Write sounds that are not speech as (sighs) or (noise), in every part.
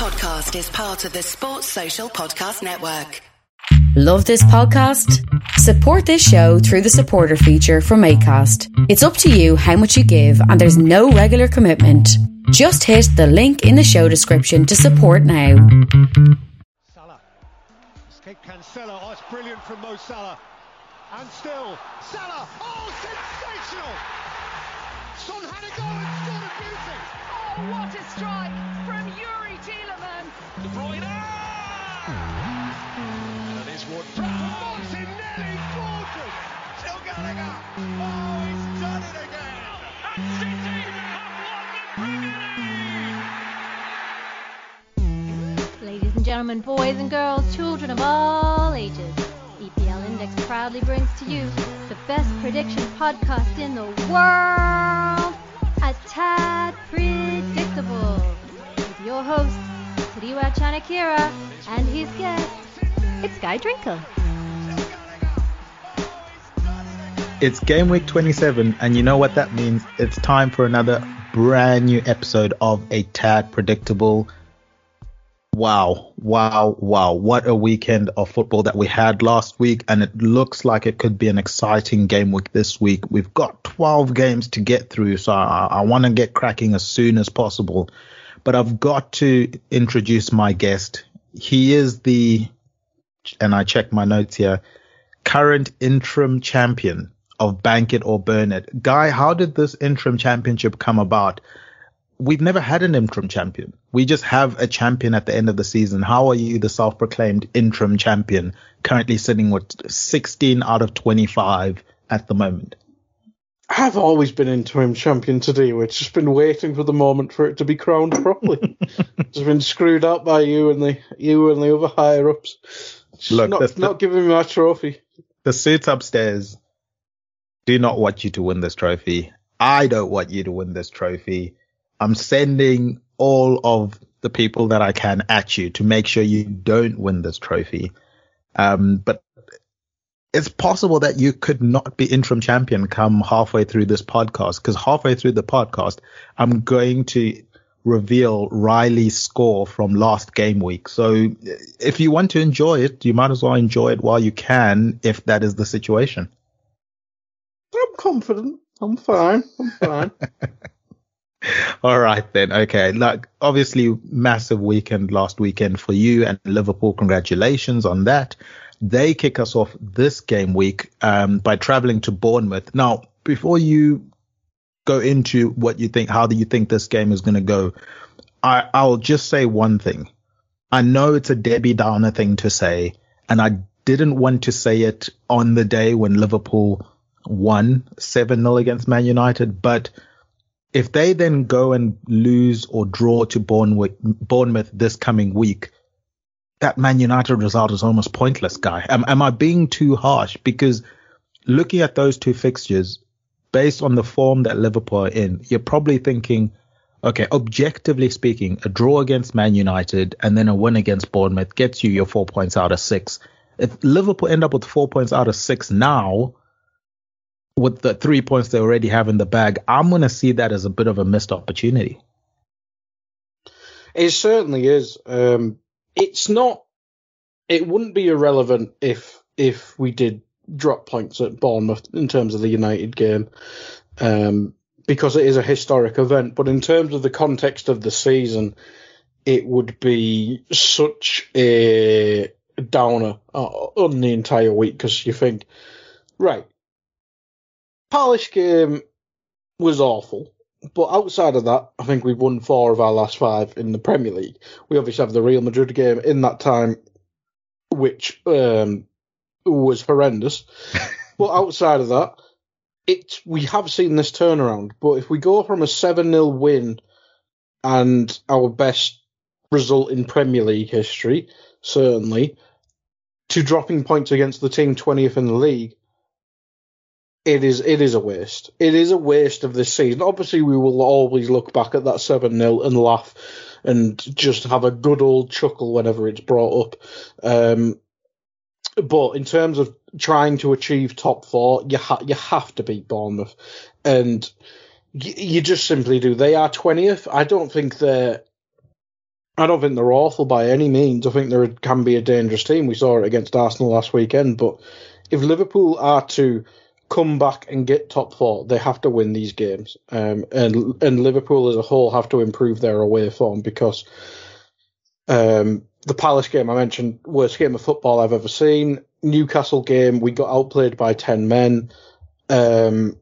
podcast is part of the Sports Social Podcast Network. Love this podcast? Support this show through the supporter feature from ACAST. It's up to you how much you give, and there's no regular commitment. Just hit the link in the show description to support now. Salah. Escape Cancelo. Oh, it's brilliant from Mo Salah. And still, Salah. Oh, sensational! Son had a goal and scored a beauty. Oh, what a strike Ladies and gentlemen, boys and girls, children of all ages, EPL Index proudly brings to you the best prediction podcast in the world, A Tad Predictable, with your host, Tadiwa Chanakira, and his guest, it's Guy Drinkle. It's game week 27, and you know what that means? It's time for another brand new episode of A Tad Predictable. Wow, wow, wow. What a weekend of football that we had last week, and it looks like it could be an exciting game week this week. We've got 12 games to get through, so I, I want to get cracking as soon as possible. But I've got to introduce my guest. He is the, and I check my notes here, current interim champion of Bank It or Burn It. Guy, how did this interim championship come about? We've never had an interim champion. We just have a champion at the end of the season. How are you, the self-proclaimed interim champion, currently sitting with 16 out of 25 at the moment? I've always been interim champion today. We've just been waiting for the moment for it to be crowned properly. (laughs) just been screwed out by you and the you and the other higher ups. Just Look, not, the- not giving me my trophy. The suits upstairs do not want you to win this trophy. I don't want you to win this trophy. I'm sending all of the people that I can at you to make sure you don't win this trophy. Um, but it's possible that you could not be interim champion come halfway through this podcast because halfway through the podcast, I'm going to reveal Riley's score from last game week. So if you want to enjoy it, you might as well enjoy it while you can, if that is the situation. I'm confident. I'm fine. I'm fine. (laughs) All right then. Okay. Like obviously massive weekend last weekend for you and Liverpool. Congratulations on that. They kick us off this game week um, by traveling to Bournemouth. Now, before you go into what you think, how do you think this game is going to go? I, I'll just say one thing. I know it's a Debbie Downer thing to say, and I didn't want to say it on the day when Liverpool won 7-0 against Man United, but if they then go and lose or draw to Bournemouth, Bournemouth this coming week, that Man United result is almost pointless, guy. Am, am I being too harsh? Because looking at those two fixtures, based on the form that Liverpool are in, you're probably thinking, okay, objectively speaking, a draw against Man United and then a win against Bournemouth gets you your four points out of six. If Liverpool end up with four points out of six now, with the three points they already have in the bag, I'm going to see that as a bit of a missed opportunity. It certainly is. Um, it's not. It wouldn't be irrelevant if if we did drop points at Bournemouth in terms of the United game, um, because it is a historic event. But in terms of the context of the season, it would be such a downer uh, on the entire week because you think, right, Palace game was awful. But outside of that, I think we've won four of our last five in the Premier League. We obviously have the Real Madrid game in that time, which um, was horrendous. (laughs) but outside of that, it we have seen this turnaround. But if we go from a seven 0 win and our best result in Premier League history, certainly, to dropping points against the team twentieth in the league, it is it is a waste. It is a waste of this season. Obviously, we will always look back at that seven 0 and laugh and just have a good old chuckle whenever it's brought up. Um, but in terms of trying to achieve top four, you ha- you have to beat Bournemouth, and y- you just simply do. They are twentieth. I don't think they're I don't think they're awful by any means. I think they can be a dangerous team. We saw it against Arsenal last weekend. But if Liverpool are to come back and get top four, they have to win these games. Um, and and Liverpool as a whole have to improve their away form because um, the Palace game I mentioned, worst game of football I've ever seen. Newcastle game, we got outplayed by ten men. Um,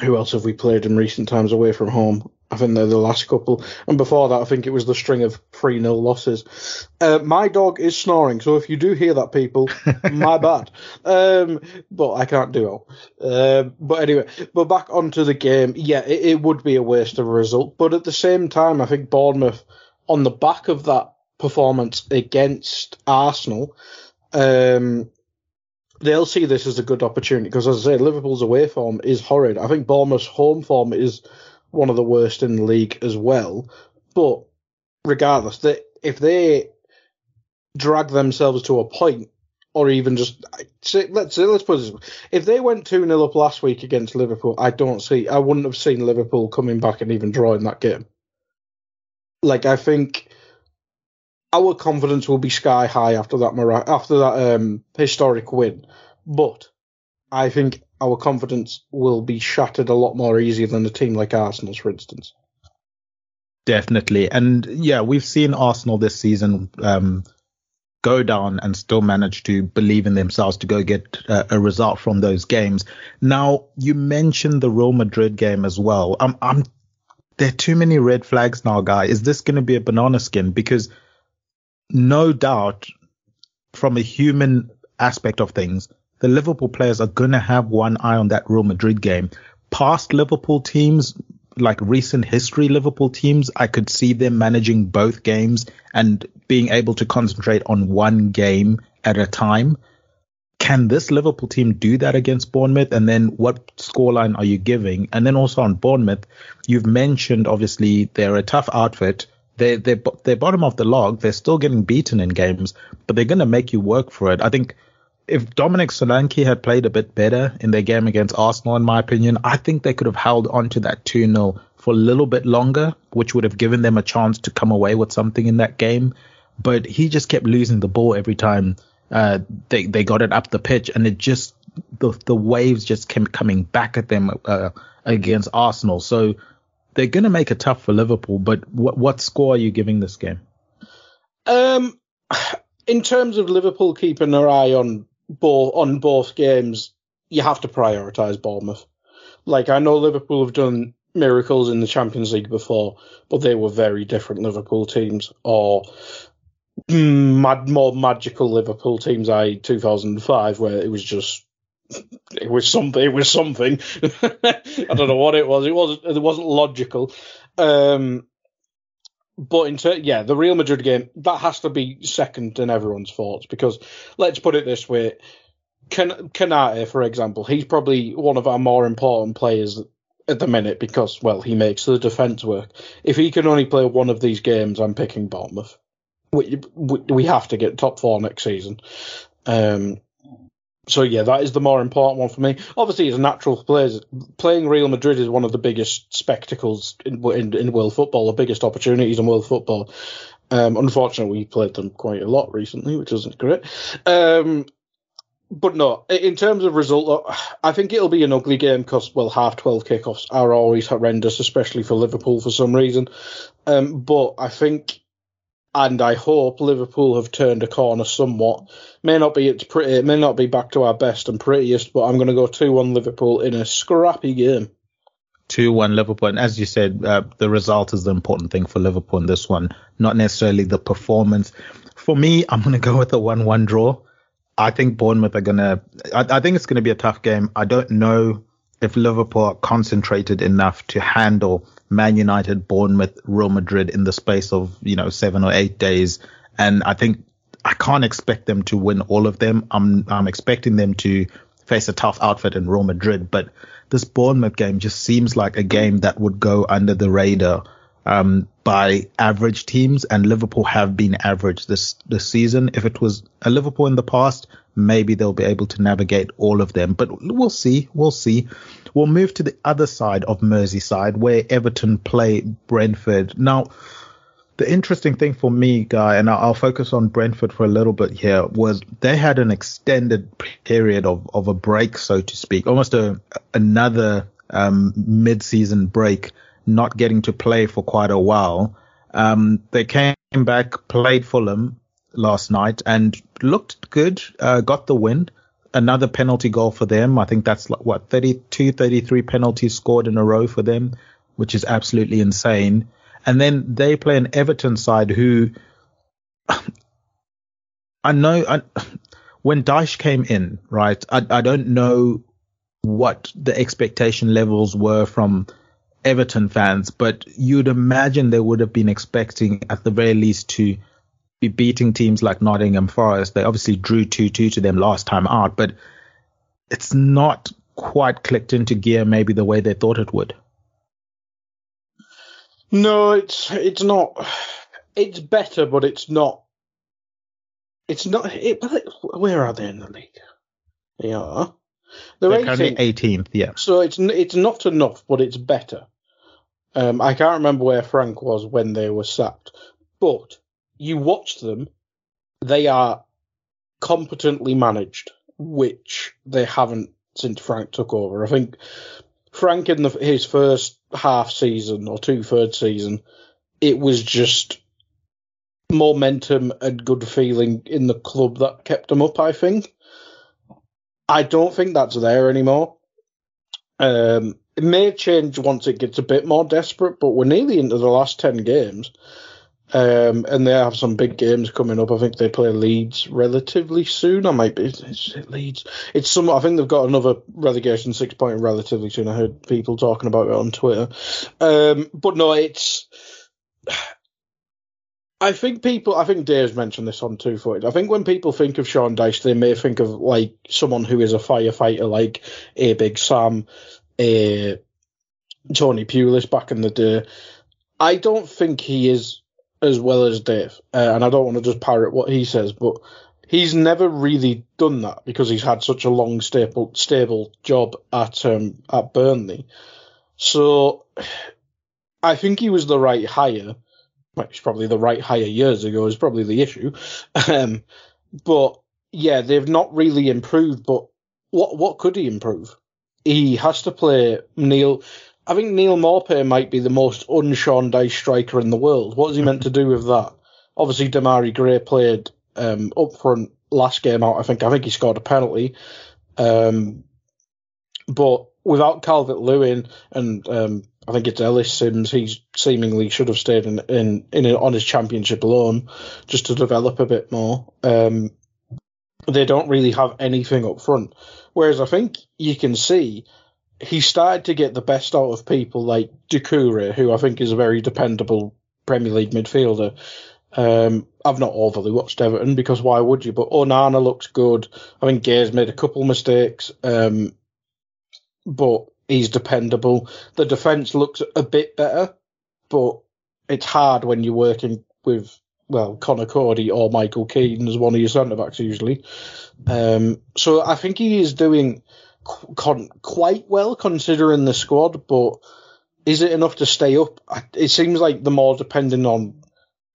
who else have we played in recent times away from home? I think they're the last couple. And before that, I think it was the string of 3 0 losses. Uh, my dog is snoring, so if you do hear that, people, (laughs) my bad. Um, but I can't do it. Um, but anyway, but back onto the game. Yeah, it, it would be a waste of a result. But at the same time, I think Bournemouth, on the back of that performance against Arsenal, um, they'll see this as a good opportunity because, as I say, Liverpool's away form is horrid. I think Bournemouth's home form is one of the worst in the league as well. But regardless, they, if they drag themselves to a point, or even just say, let's say, let's put this: if they went two 0 up last week against Liverpool, I don't see, I wouldn't have seen Liverpool coming back and even drawing that game. Like I think our confidence will be sky high after that after that um, historic win, but I think our confidence will be shattered a lot more easier than a team like Arsenal's, for instance. Definitely, and yeah, we've seen Arsenal this season um, go down and still manage to believe in themselves to go get uh, a result from those games. Now, you mentioned the Real Madrid game as well. I'm, I'm there are too many red flags now, guy. Is this going to be a banana skin? Because no doubt, from a human aspect of things, the Liverpool players are going to have one eye on that Real Madrid game. Past Liverpool teams, like recent history Liverpool teams, I could see them managing both games and being able to concentrate on one game at a time. Can this Liverpool team do that against Bournemouth? And then what scoreline are you giving? And then also on Bournemouth, you've mentioned obviously they're a tough outfit. They they they're bottom of the log. They're still getting beaten in games, but they're going to make you work for it. I think if Dominic Solanke had played a bit better in their game against Arsenal, in my opinion, I think they could have held on to that 2 0 for a little bit longer, which would have given them a chance to come away with something in that game. But he just kept losing the ball every time uh, they they got it up the pitch, and it just the the waves just kept coming back at them uh, against Arsenal. So they're going to make it tough for Liverpool. But what what score are you giving this game? Um, (sighs) in terms of Liverpool keeping their eye on both on both games, you have to prioritise Bournemouth. Like I know Liverpool have done miracles in the Champions League before, but they were very different Liverpool teams, or mad, more magical Liverpool teams. I 2005, where it was just it was something. It was something. (laughs) I don't know what it was. It wasn't. It wasn't logical. Um, but in ter- yeah, the Real Madrid game that has to be second in everyone's thoughts because let's put it this way: Can- for example, he's probably one of our more important players at the minute because well, he makes the defence work. If he can only play one of these games, I'm picking Bournemouth. We we have to get top four next season. Um, so yeah, that is the more important one for me. Obviously, as a natural player, playing Real Madrid is one of the biggest spectacles in, in, in world football, the biggest opportunities in world football. Um, unfortunately, we played them quite a lot recently, which isn't great. Um, but no, in terms of result, I think it'll be an ugly game because well, half twelve kickoffs are always horrendous, especially for Liverpool for some reason. Um, but I think and I hope Liverpool have turned a corner somewhat. May not be it's pretty, it may not be back to our best and prettiest, but I'm going to go two one Liverpool in a scrappy game. Two one Liverpool, and as you said, uh, the result is the important thing for Liverpool in this one, not necessarily the performance. For me, I'm going to go with a one one draw. I think Bournemouth are going to. I think it's going to be a tough game. I don't know if Liverpool are concentrated enough to handle Man United, Bournemouth, Real Madrid in the space of, you know, seven or eight days. And I think I can't expect them to win all of them. I'm, I'm expecting them to face a tough outfit in Real Madrid, but this Bournemouth game just seems like a game that would go under the radar um, by average teams, and Liverpool have been average this this season. If it was a Liverpool in the past, maybe they'll be able to navigate all of them. But we'll see. We'll see. We'll move to the other side of Merseyside, where Everton play Brentford. Now, the interesting thing for me, guy, and I'll focus on Brentford for a little bit here, was they had an extended period of, of a break, so to speak, almost a another um, mid-season break, not getting to play for quite a while. Um, they came back, played Fulham last night, and looked good. Uh, got the win. Another penalty goal for them. I think that's like, what 32, 33 penalties scored in a row for them, which is absolutely insane. And then they play an Everton side who (sighs) I know I, (sighs) when Dyche came in, right? I, I don't know what the expectation levels were from Everton fans, but you'd imagine they would have been expecting at the very least to be beating teams like Nottingham Forest. They obviously drew 2-2 to them last time out, but it's not quite clicked into gear maybe the way they thought it would. No, it's it's not. It's better, but it's not. It's not. It, where are they in the league? They are. They're, They're currently 18th. Yeah. So it's it's not enough, but it's better. Um, I can't remember where Frank was when they were sacked, but you watch them, they are competently managed, which they haven't since Frank took over. I think Frank in the, his first half season or two third season, it was just momentum and good feeling in the club that kept him up. I think. I don't think that's there anymore. Um, it may change once it gets a bit more desperate, but we're nearly into the last ten games, um, and they have some big games coming up. I think they play Leeds relatively soon. I might be it Leeds. It's some. I think they've got another relegation six point relatively soon. I heard people talking about it on Twitter. Um, but no, it's. I think people. I think Dave's mentioned this on Two Footed. I think when people think of Sean Dyche, they may think of like someone who is a firefighter, like a Big Sam, a Tony Pulis back in the day. I don't think he is as well as Dave, uh, and I don't want to just parrot what he says, but he's never really done that because he's had such a long stable stable job at um, at Burnley. So I think he was the right hire. He's probably the right hire years ago is probably the issue. Um, but yeah, they've not really improved. But what what could he improve? He has to play Neil. I think Neal Maupay might be the most un-Sean Dyche striker in the world. What is he meant to do with that? Obviously, Demarai Gray played um, up front last game out. I think I think he scored a penalty, um, but without Calvert Lewin and um, I think it's Ellis Simms, he seemingly should have stayed in, in, in on his championship alone just to develop a bit more. Um, they don't really have anything up front. Whereas I think you can see he started to get the best out of people like Doucouré, who I think is a very dependable Premier League midfielder. Um, I've not overly watched Everton because why would you? But Onana looks good. I think Gueye's made a couple mistakes, um, but he's dependable. The defence looks a bit better, but it's hard when you're working with well Conor Coady or Michael Keane as one of your centre backs usually. Um, so I think he is doing con- quite well considering the squad, but is it enough to stay up? It seems like the more depending on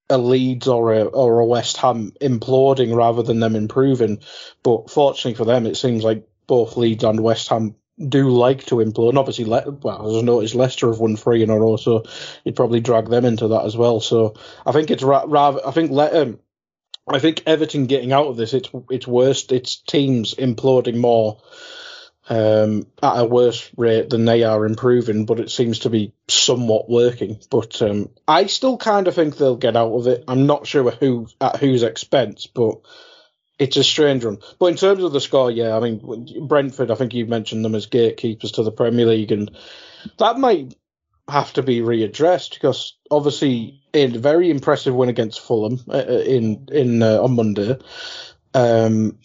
a Leeds or a or a West Ham imploding rather than them improving. But fortunately for them, it seems like both Leeds and West Ham do like to implode. And obviously, Le- well, as I noticed, Leicester have won three in a row, so you'd probably drag them into that as well. So I think it's ra- rather. I think let um, I think Everton getting out of this, it's it's worst. It's teams imploding more um, at a worse rate than they are improving, but it seems to be somewhat working. But um, I still kind of think they'll get out of it. I'm not sure who at whose expense, but it's a strange one. But in terms of the score, yeah, I mean Brentford. I think you mentioned them as gatekeepers to the Premier League, and that might have to be readdressed because obviously a very impressive win against Fulham uh, uh, in in uh, on Monday, um,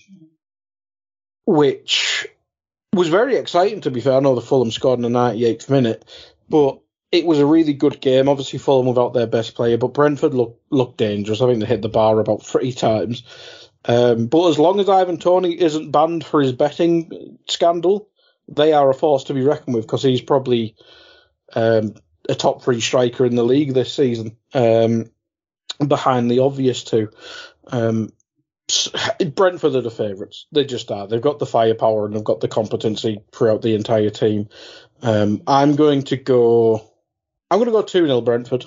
which was very exciting to be fair. I know the Fulham scored in the 98th minute, but it was a really good game. Obviously, Fulham without their best player, but Brentford looked looked dangerous. I think they hit the bar about three (laughs) times. Um, but as long as Ivan Toney isn't banned for his betting scandal, they are a force to be reckoned with because he's probably um, a top three striker in the league this season. Um, behind the obvious two. Um, (sighs) Brentford are the favourites. They just are. They've got the firepower and they've got the competency throughout the entire team. Um, I'm going to go. I'm going to go two 0 Brentford.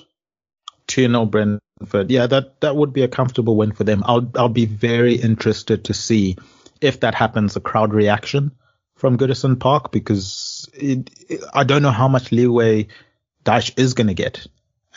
Two 0 Brentford. Yeah, that that would be a comfortable win for them. I'll I'll be very interested to see if that happens. A crowd reaction from Goodison Park because it, it, I don't know how much leeway Dyche is going to get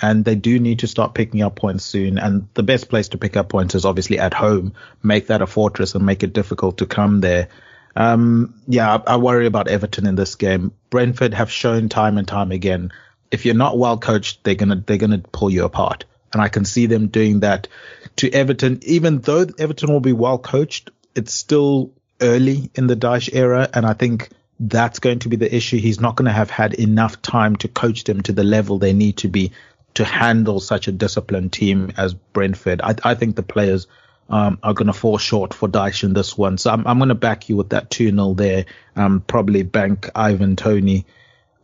and they do need to start picking up points soon. And the best place to pick up points is obviously at home. Make that a fortress and make it difficult to come there. Um, yeah, I, I, worry about Everton in this game. Brentford have shown time and time again, if you're not well coached, they're gonna they're gonna pull you apart. And I can see them doing that to Everton. Even though Everton will be well coached, it's still early in the Dyche era, and I think that's going to be the issue. He's not going to have had enough time to coach them to the level they need to be to handle such a disciplined team as Brentford. I, I think the players um, are going to fall short for Dyche in this one. So I'm, I'm going to back you with that 2 0 there. Um, probably bank Ivan Toney.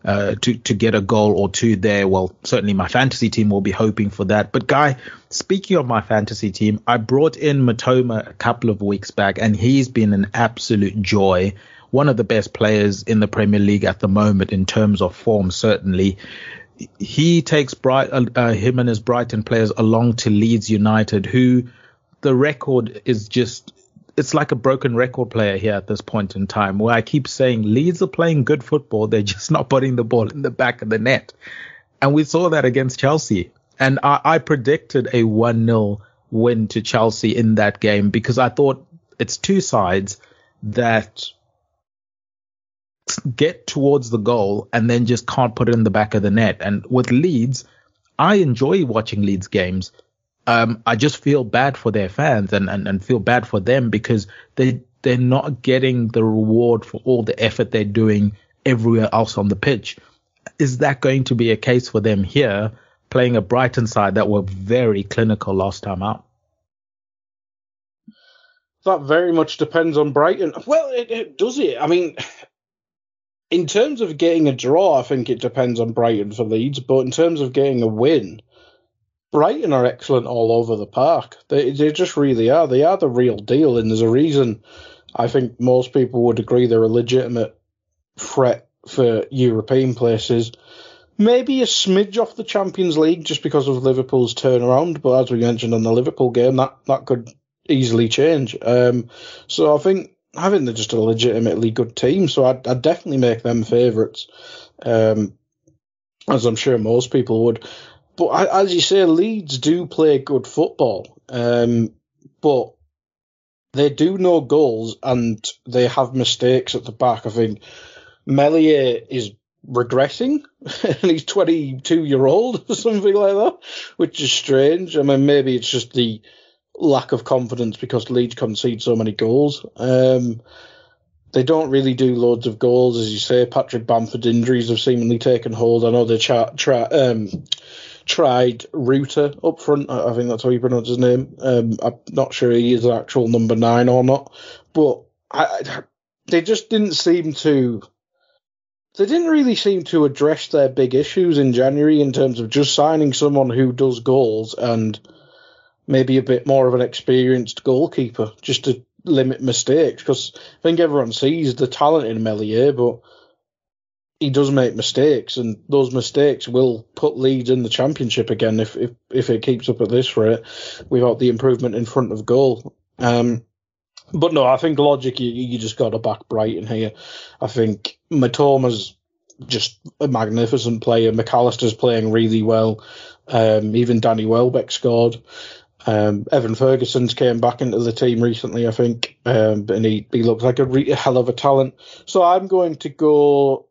Uh, to to get a goal or two there. Well, certainly my fantasy team will be hoping for that. But guy, speaking of my fantasy team, I brought in Mitoma a couple of weeks back, and he's been an absolute joy. One of the best players in the Premier League at the moment in terms of form, certainly he takes Bright, uh, uh, him and his Brighton players along to Leeds United, who the record is just it's like a broken record player here at this point in time where I keep saying Leeds are playing good football. They're just not putting the ball in the back of the net. And we saw that against Chelsea. And I, I predicted a 1 0 win to Chelsea in that game because I thought it's two sides that get towards the goal and then just can't put it in the back of the net. And with Leeds, I enjoy watching Leeds games. Um, I just feel bad for their fans and, and, and feel bad for them because they they're not getting the reward for all the effort they're doing everywhere else on the pitch. Is that going to be a case for them here, playing a Brighton side that were very clinical last time out? That very much depends on Brighton. Well, it, it does it. I mean, in terms of getting a draw, I think it depends on Brighton for Leeds. But in terms of getting a win, Brighton are excellent all over the park. They they just really are. They are the real deal, and there's a reason. I think most people would agree they're a legitimate threat for European places. Maybe a smidge off the Champions League just because of Liverpool's turnaround, but as we mentioned on the Liverpool game, that, that could easily change. Um, so I think having they're just a legitimately good team, so I'd, I'd definitely make them favourites, um, as I'm sure most people would. But I, as you say, Leeds do play good football, um, but they do no goals and they have mistakes at the back. I think Meslier is regressing (laughs) and he's 22 year old or something like that, which is strange. I mean, maybe it's just the lack of confidence because Leeds concede so many goals. Um, they don't really do loads of goals, as you say. Patrick Bamford injuries have seemingly taken hold. I know they tra- tra- um, tried Rutter up front. I think that's how you pronounce his name. Um, I'm not sure he is actual number nine or not, but I, they just didn't seem to. They didn't really seem to address their big issues in January in terms of just signing someone who does goals and maybe a bit more of an experienced goalkeeper just to limit mistakes because I think everyone sees the talent in Meslier, but he does make mistakes, and those mistakes will put Leeds in the championship again if if, if it keeps up at this rate without the improvement in front of goal. Um, but no, I think logic you, you just got to back Brighton here. I think Mitoma's just a magnificent player. Mac Allister's playing really well. Um, even Danny Welbeck scored. Um, Evan Ferguson's came back into the team recently, I think, um, and he, he looks like a, re- a hell of a talent. So I'm going to go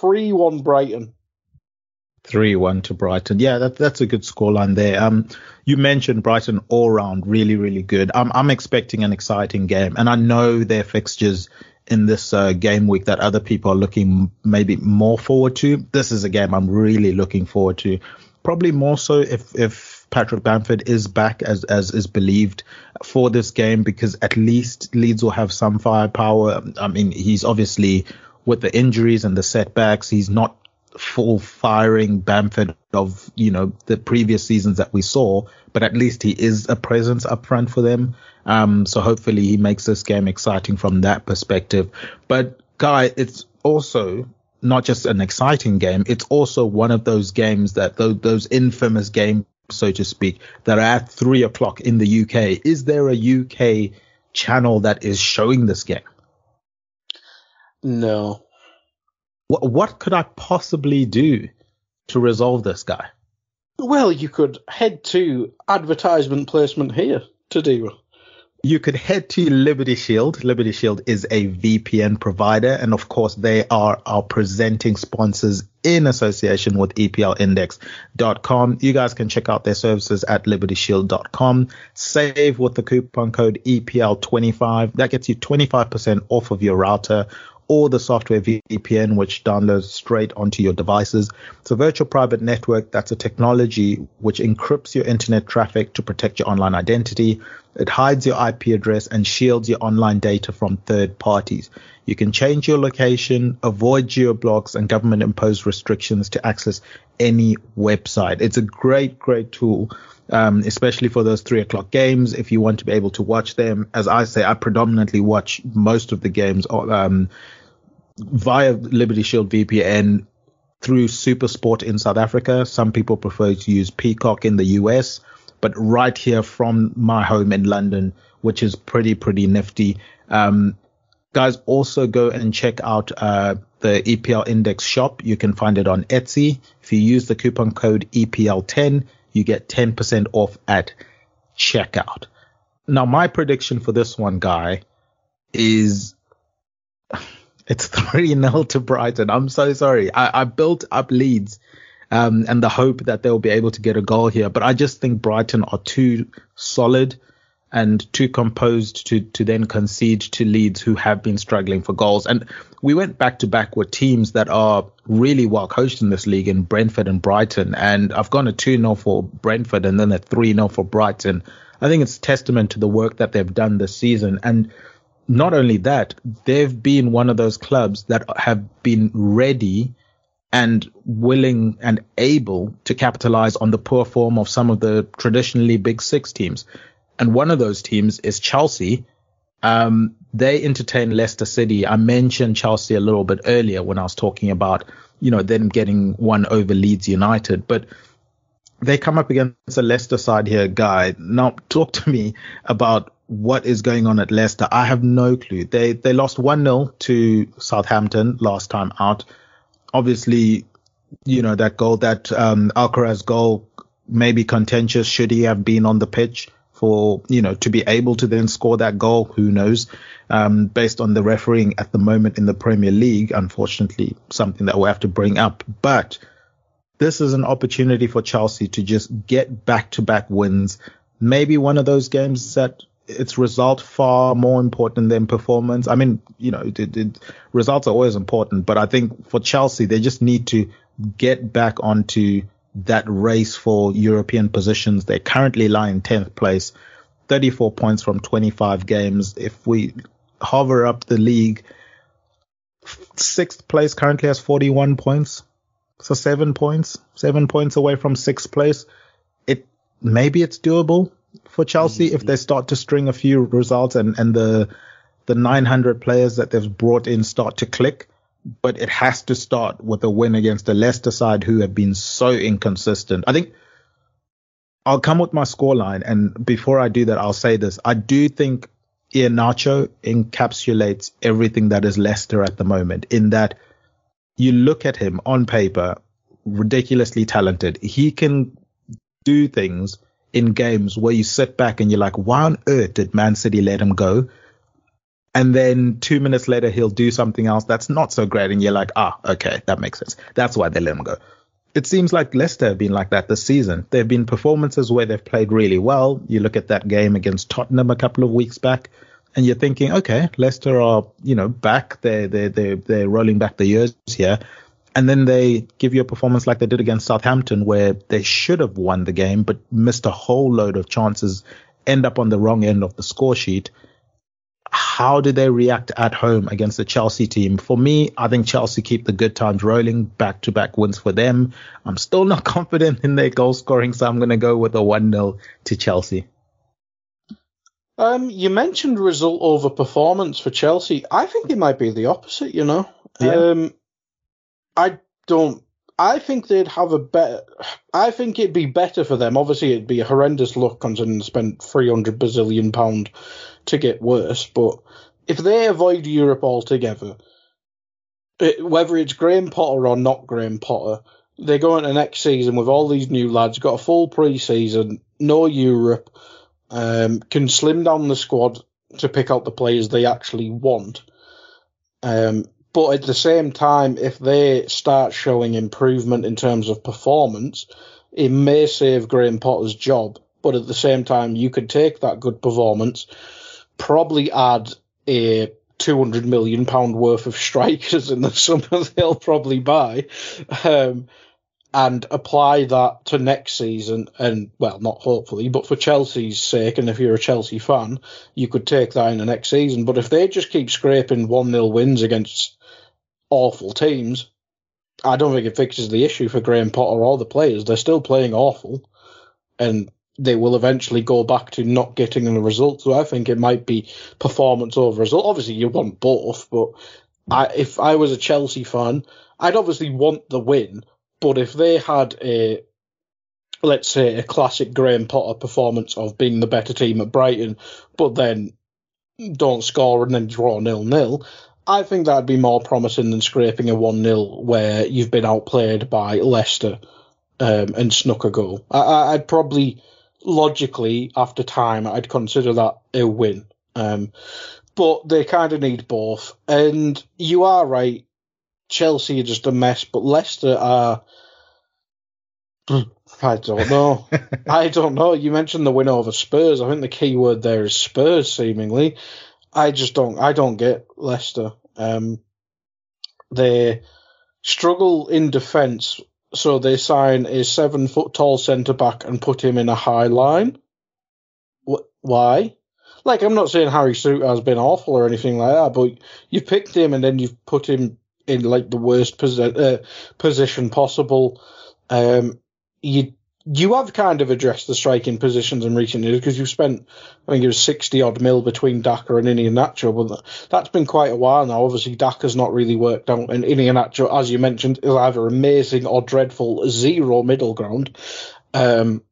3 1 Brighton. 3 1 to Brighton. Yeah, that, that's a good scoreline there. Um, you mentioned Brighton all round, really, really good. I'm, I'm expecting an exciting game, and I know their fixtures in this uh, game week that other people are looking maybe more forward to. This is a game I'm really looking forward to probably more so if if Patrick Bamford is back as as is believed for this game because at least Leeds will have some firepower. I mean, he's obviously with the injuries and the setbacks, he's not full firing Bamford of, you know, the previous seasons that we saw, but at least he is a presence up front for them. Um, so hopefully he makes this game exciting from that perspective. But Guy, it's also not just an exciting game, it's also one of those games that those, those infamous games, so to speak, that are at three o'clock in the UK. Is there a UK channel that is showing this game? No. What, what could I possibly do to resolve this guy? Well, you could head to advertisement placement here to do. You could head to Liberty Shield. Liberty Shield is a VPN provider, and of course, they are our presenting sponsors in association with EPLindex.com. You guys can check out their services at libertyshield.com. Save with the coupon code EPL25. That gets you 25% off of your router or the software VPN, which downloads straight onto your devices. It's a virtual private network that's a technology which encrypts your internet traffic to protect your online identity. It hides your IP address and shields your online data from third parties. You can change your location, avoid geoblocks and government imposed restrictions to access any website. It's a great, great tool. Um, especially for those three o'clock games, if you want to be able to watch them. As I say, I predominantly watch most of the games um, via Liberty Shield VPN through Supersport in South Africa. Some people prefer to use Peacock in the US, but right here from my home in London, which is pretty, pretty nifty. Um, guys, also go and check out, uh, the EPL Index shop. You can find it on Etsy. If you use the coupon code EPL10, you get 10% off at checkout. Now, my prediction for this one, guy, is it's (laughs) 3 0 to Brighton. I'm so sorry. I, I built up Leeds um, and the hope that they'll be able to get a goal here, but I just think Brighton are too solid and too composed to, to then concede to Leeds who have been struggling for goals. And we went back to back with teams that are really well coached in this league in Brentford and Brighton. And I've gone a 2 0 for Brentford and then a 3 0 for Brighton. I think it's testament to the work that they've done this season. And not only that, they've been one of those clubs that have been ready and willing and able to capitalize on the poor form of some of the traditionally big six teams. And one of those teams is Chelsea. Um, they entertain Leicester City. I mentioned Chelsea a little bit earlier when I was talking about, you know, them getting one over Leeds United, but they come up against a Leicester side here, guy. Now talk to me about what is going on at Leicester. I have no clue. They they lost one 0 to Southampton last time out. Obviously, you know that goal, that um, Alcaraz goal, may be contentious. Should he have been on the pitch for you know to be able to then score that goal? Who knows? Um, based on the refereeing at the moment in the Premier League, unfortunately, something that we'll have to bring up. But this is an opportunity for Chelsea to just get back to back wins. Maybe one of those games that it's result far more important than performance. I mean, you know, it, it, results are always important, but I think for Chelsea, they just need to get back onto that race for European positions. They currently lie in 10th place, 34 points from 25 games. If we hover up the league, sixth place currently has 41 points. So seven points, seven points away from sixth place. It, maybe it's doable for Chelsea mm-hmm. if they start to string a few results and, and the the 900 players that they've brought in start to click. But it has to start with a win against the Leicester side who have been so inconsistent. I think I'll come with my scoreline, and before I do that, I'll say this: I do think Iheanacho encapsulates everything that is Leicester at the moment. In that, you look at him on paper, ridiculously talented. He can do things in games where you sit back and you're like, why on earth did Man City let him go? And then two minutes later, he'll do something else that's not so great. And you're like, ah, okay, that makes sense. That's why they let him go. It seems like Leicester have been like that this season. There have been performances where they've played really well. You look at that game against Tottenham a couple of weeks back and you're thinking, okay, Leicester are, you know, back. They're, they're, they're, they're rolling back the years here and then they give you a performance like they did against Southampton, where they should have won the game but missed a whole load of chances, end up on the wrong end of the score sheet. how do they react at home against the Chelsea team? For me, I think Chelsea keep the good times rolling, back to back wins for them. I'm still not (laughs) confident in their goal scoring, so I'm going to go with a 1 0 to Chelsea. Um, you mentioned result over performance for Chelsea. I think it might be the opposite, you know. Yeah. Um, I don't. I think they'd have a better. I think it'd be better for them. Obviously, it'd be a horrendous look considering they spent three hundred bazillion pound to get worse. But if they avoid Europe altogether, it, whether it's Graham Potter or not Graham Potter, they go into next season with all these new lads, got a full pre-season, no Europe, um, can slim down the squad to pick out the players they actually want. Um, but at the same time, if they start showing improvement in terms of performance, it may save Graham Potter's job. But at the same time, you could take that good performance, probably add a 200 million pound worth of strikers in the (laughs) summer they'll probably buy, um, and apply that to next season. And well, not hopefully, but for Chelsea's sake, and if you're a Chelsea fan, you could take that in the next season. But if they just keep scraping 1 0 wins against awful teams, I don't think it fixes the issue for Graham Potter or the players. They're still playing awful, and they will eventually go back to not getting the result. So I think it might be performance over result. Obviously, you want both, but I, if I was a Chelsea fan, I'd obviously want the win. But if they had a, let's say, a classic Graham Potter performance of being the better team at Brighton, but then don't score and then draw nil nil, I think that'd be more promising than scraping a 1 0 where you've been outplayed by Leicester um, and snuck a goal. I, I'd probably, logically, after time, I'd consider that a win. Um, but they kind of need both. And you are right, Chelsea are just a mess, but Leicester are. (sighs) I don't know. (laughs) I don't know. You mentioned the win over Spurs. I think the key word there is Spurs, seemingly. I just don't. I don't get Leicester. Um, they struggle in defence, so they sign a seven foot tall centre back and put him in a high line. Wh- why? Like, I'm not saying Harry Souttar has been awful or anything like that, but you've picked him and then you've put him in like the worst posi- uh, position possible. Um, you you have kind of addressed the striking positions in recent years because you've spent, I think it was 60 odd mil between Daka and Iheanacho, but that's been quite a while now. Obviously, Daka's not really worked out, and Iheanacho, as you mentioned, is either amazing or dreadful, zero middle ground. Um,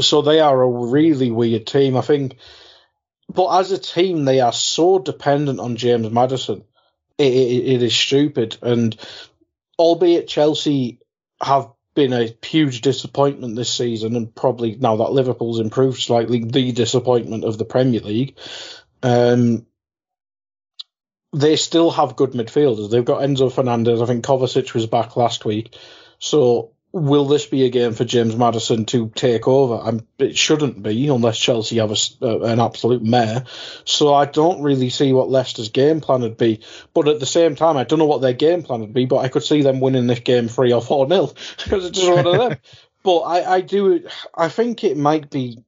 so they are a really weird team, I think. But as a team, they are so dependent on James Maddison. It, it, it is stupid, and albeit Chelsea have been a huge disappointment this season, and probably now that Liverpool's improved slightly, the disappointment of the Premier League. Um, they still have good midfielders. They've got Enzo Fernandez. I think Kovacic was back last week. So will this be a game for James Maddison to take over? I'm, it shouldn't be unless Chelsea have a, uh, an absolute mare. So I don't really see what Leicester's game plan would be. But at the same time, I don't know what their game plan would be. But I could see them winning this game three or four nil (laughs) because it's just one of them. (laughs) But I, I do. I think it might be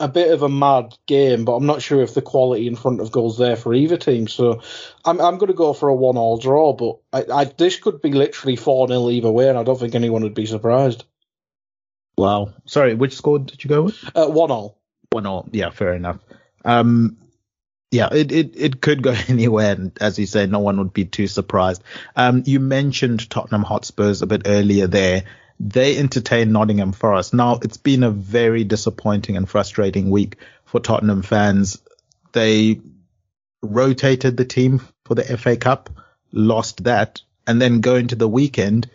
a bit of a mad game, but I'm not sure if the quality in front of goals there for either team. So I'm I'm going to go for a one all draw, but I, I this could be literally four 0 either way, and I don't think anyone would be surprised. Wow. Sorry, which score did you go with? Uh, one all. One all. Yeah, fair enough. Um, yeah, it, it, it could go (laughs) anywhere. And as you say, no one would be too surprised. Um, you mentioned Tottenham Hotspurs a bit earlier there they entertain Nottingham Forest. Now, it's been a very disappointing and frustrating week for Tottenham fans. They rotated the team for the FA Cup, lost that, and then go into the weekend,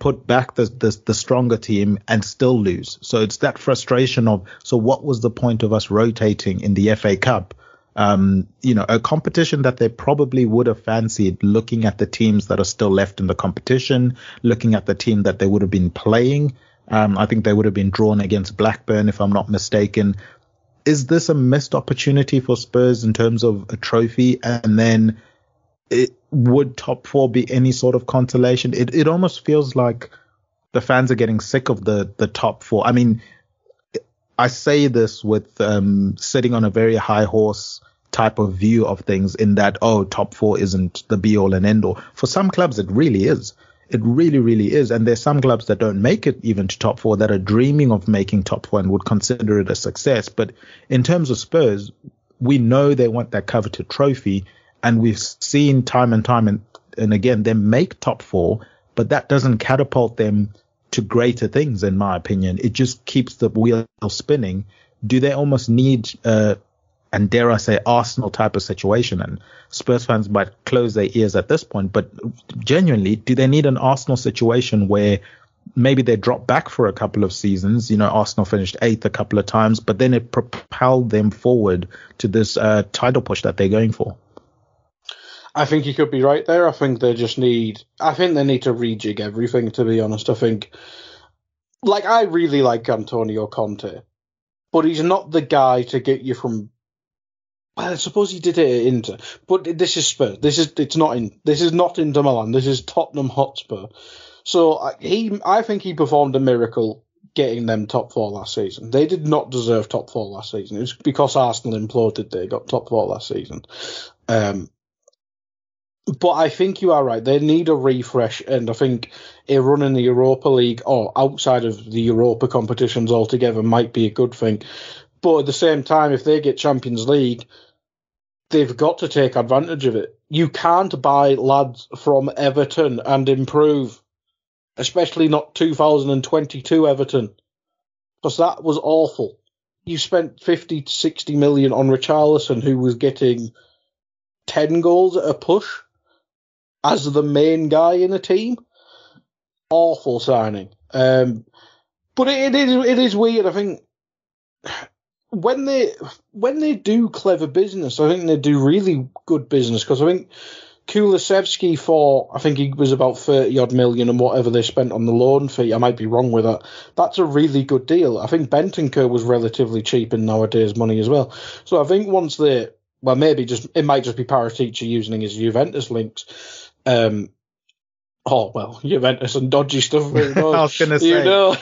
put back the, the, the stronger team and still lose. So it's that frustration of, so what was the point of us rotating in the FA Cup? Um, you know, a competition that they probably would have fancied looking at the teams that are still left in the competition, looking at the team that they would have been playing. Um, I think they would have been drawn against Blackburn, if I'm not mistaken. Is this a missed opportunity for Spurs in terms of a trophy? And then it would top four be any sort of consolation? It, it almost feels like the fans are getting sick of the, the top four. I mean, I say this with um, sitting on a very high horse type of view of things in that, oh, top four isn't the be all and end all. For some clubs, it really is. It really, really is. And there's some clubs that don't make it even to top four that are dreaming of making top four and would consider it a success. But in terms of Spurs, we know they want that coveted trophy. And we've seen time and time and, and again them make top four, but that doesn't catapult them to greater things, in my opinion. It just keeps the wheel spinning. Do they almost need, uh, and dare I say, Arsenal type of situation? And Spurs fans might close their ears at this point, but genuinely, do they need an Arsenal situation where maybe they drop back for a couple of seasons? You know, Arsenal finished eighth a couple of times, but then it propelled them forward to this uh, title push that they're going for. I think you could be right there. I think they just need. I think they need to rejig everything. To be honest, I think. Like I really like Antonio Conte, but he's not the guy to get you from. Well, I suppose he did it at Inter, but this is Spurs. This is it's not in. This is not Inter Milan. This is Tottenham Hotspur. So he, I think he performed a miracle getting them top four last season. They did not deserve top four last season. It was because Arsenal imploded. They got top four last season. Um, but I think you are right. They need a refresh, and I think a run in the Europa League or outside of the Europa competitions altogether might be a good thing. But at the same time, if they get Champions League, they've got to take advantage of it. You can't buy lads from Everton and improve, especially not 2022 Everton, because that was awful. You spent 50 to 60 million on Richarlison, who was getting 10 goals at a push as the main guy in a team. Awful signing. Um, but it, it is it is weird. I think when they when they do clever business, I think they do really good business because I think Kulusevski for I think he was about thirty odd million and whatever they spent on the loan fee. I might be wrong with that. That's a really good deal. I think Bentancur was relatively cheap in nowadays money as well. So I think once they well maybe just it might just be Paratici using his Juventus links. Um, oh well, (laughs) Juventus and dodgy stuff. (laughs) I was going to say, you know,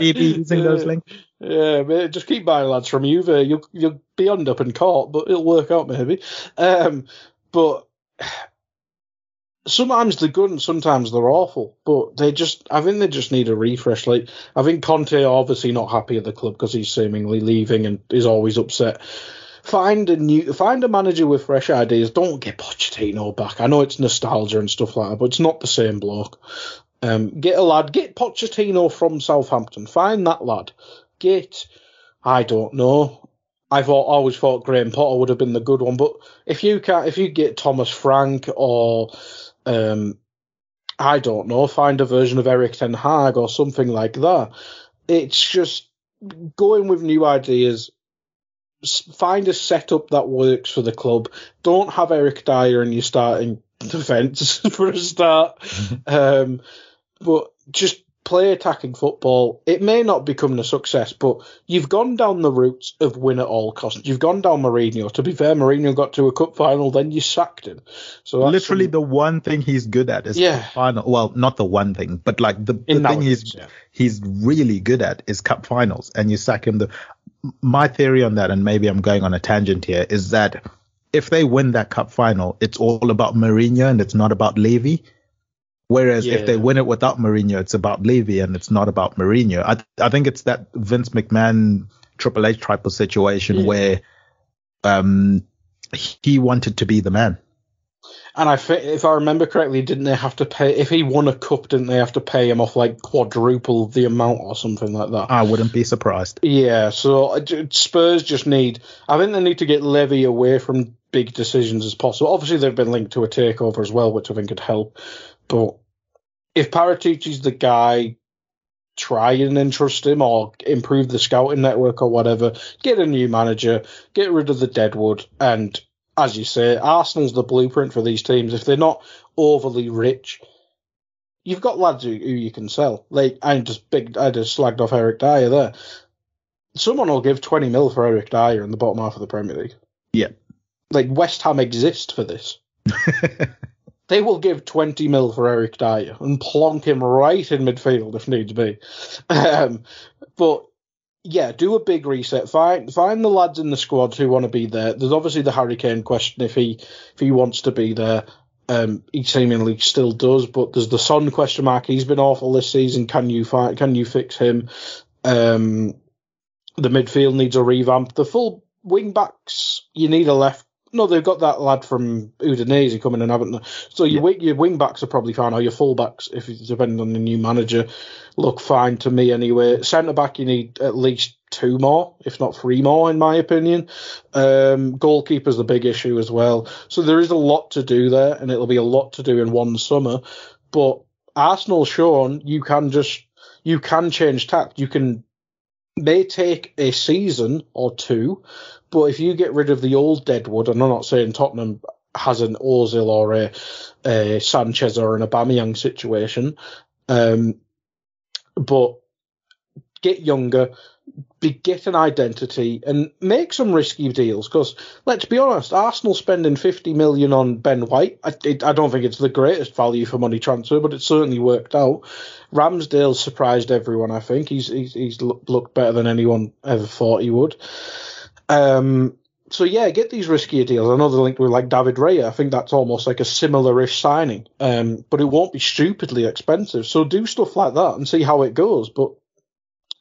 be (laughs) using those links. Yeah, but just keep buying lads from Juve. You'll you'll be end up in court, but it'll work out maybe. Um, but sometimes they're good and sometimes they're awful. But they just, I think they just need a refresh. Like I think Conte obviously not happy at the club because he's seemingly leaving and is always upset find a new find a manager with fresh ideas. Don't get Pochettino back. I know it's nostalgia and stuff like that, but it's not the same bloke. Um, get a lad, get Pochettino from Southampton. Find that lad. Get, I don't know. I've always thought Graham Potter would have been the good one, but if you can, if you get Thomas Frank or, um, I don't know, find a version of Erik Ten Hag or something like that. It's just going with new ideas find a setup that works for the club. Don't have Eric Dier in your (laughs) starting defence (laughs) for a start. (laughs) um, but just play attacking football. It may not become a success, but you've gone down the route of win at all costs. You've gone down Mourinho. To be fair, Mourinho got to a cup final, then you sacked him. So literally some... the one thing he's good at is yeah. final. Well, not the one thing, but like the, the thing he's yeah. he's really good at is cup finals, and you sack him. The my theory on that, and maybe I'm going on a tangent here, is that if they win that cup final, it's all about Mourinho and it's not about Levy. Whereas yeah. if they win it without Mourinho, it's about Levy and it's not about Mourinho. I I think it's that Vince McMahon Triple H of situation yeah. where um he wanted to be the man. And I, if I remember correctly, didn't they have to pay if he won a cup? Didn't they have to pay him off like quadruple the amount or something like that? I wouldn't be surprised. Yeah, so uh, Spurs just need. I think they need to get Levy away from big decisions as possible. Obviously, they've been linked to a takeover as well, which I think could help. But if Paratici's the guy, try and entrust him or improve the scouting network or whatever. Get a new manager, get rid of the deadwood, and as you say, Arsenal's the blueprint for these teams. If they're not overly rich, you've got lads who, who you can sell. Like I just big, I just slagged off Eric Dier there. Someone will give twenty mil for Eric Dier in the bottom half of the Premier League. Yeah, like West Ham exist for this. (laughs) they will give 20 mil for Eric Dier and plonk him right in midfield if needs be. Um, but yeah, do a big reset. Find find the lads in the squad who want to be there. There's obviously the Harry Kane question if he if he wants to be there. Um, he seemingly still does, but there's the Son question mark. He's been awful this season. Can you find? Can you fix him? Um, the midfield needs a revamp. The full wing backs, you need a left no, they've got that lad from Udinese coming in, haven't they? So your yeah. your wing backs are probably fine, or your full backs, if depending on the new manager, look fine to me anyway. Centre back, you need at least two more, if not three more, in my opinion. Um, goalkeeper's the big issue as well. So there is a lot to do there, and it'll be a lot to do in one summer. But Arsenal, Sean, you can just you can change tact. You can may take a season or two, but if you get rid of the old Deadwood, and I'm not saying Tottenham has an Ozil or a, a Sanchez or an Aubameyang situation, um, but get younger, be, get an identity, and make some risky deals. Because let's be honest, Arsenal spending 50 million on Ben White, I, it, I don't think it's the greatest value for money transfer, but it certainly worked out. Ramsdale surprised everyone. I think he's he's, he's looked better than anyone ever thought he would. Um, so yeah, get these riskier deals. They're linked with like David Raya. I think that's almost like a similar-ish signing, um, but it won't be stupidly expensive. So do stuff like that and see how it goes. But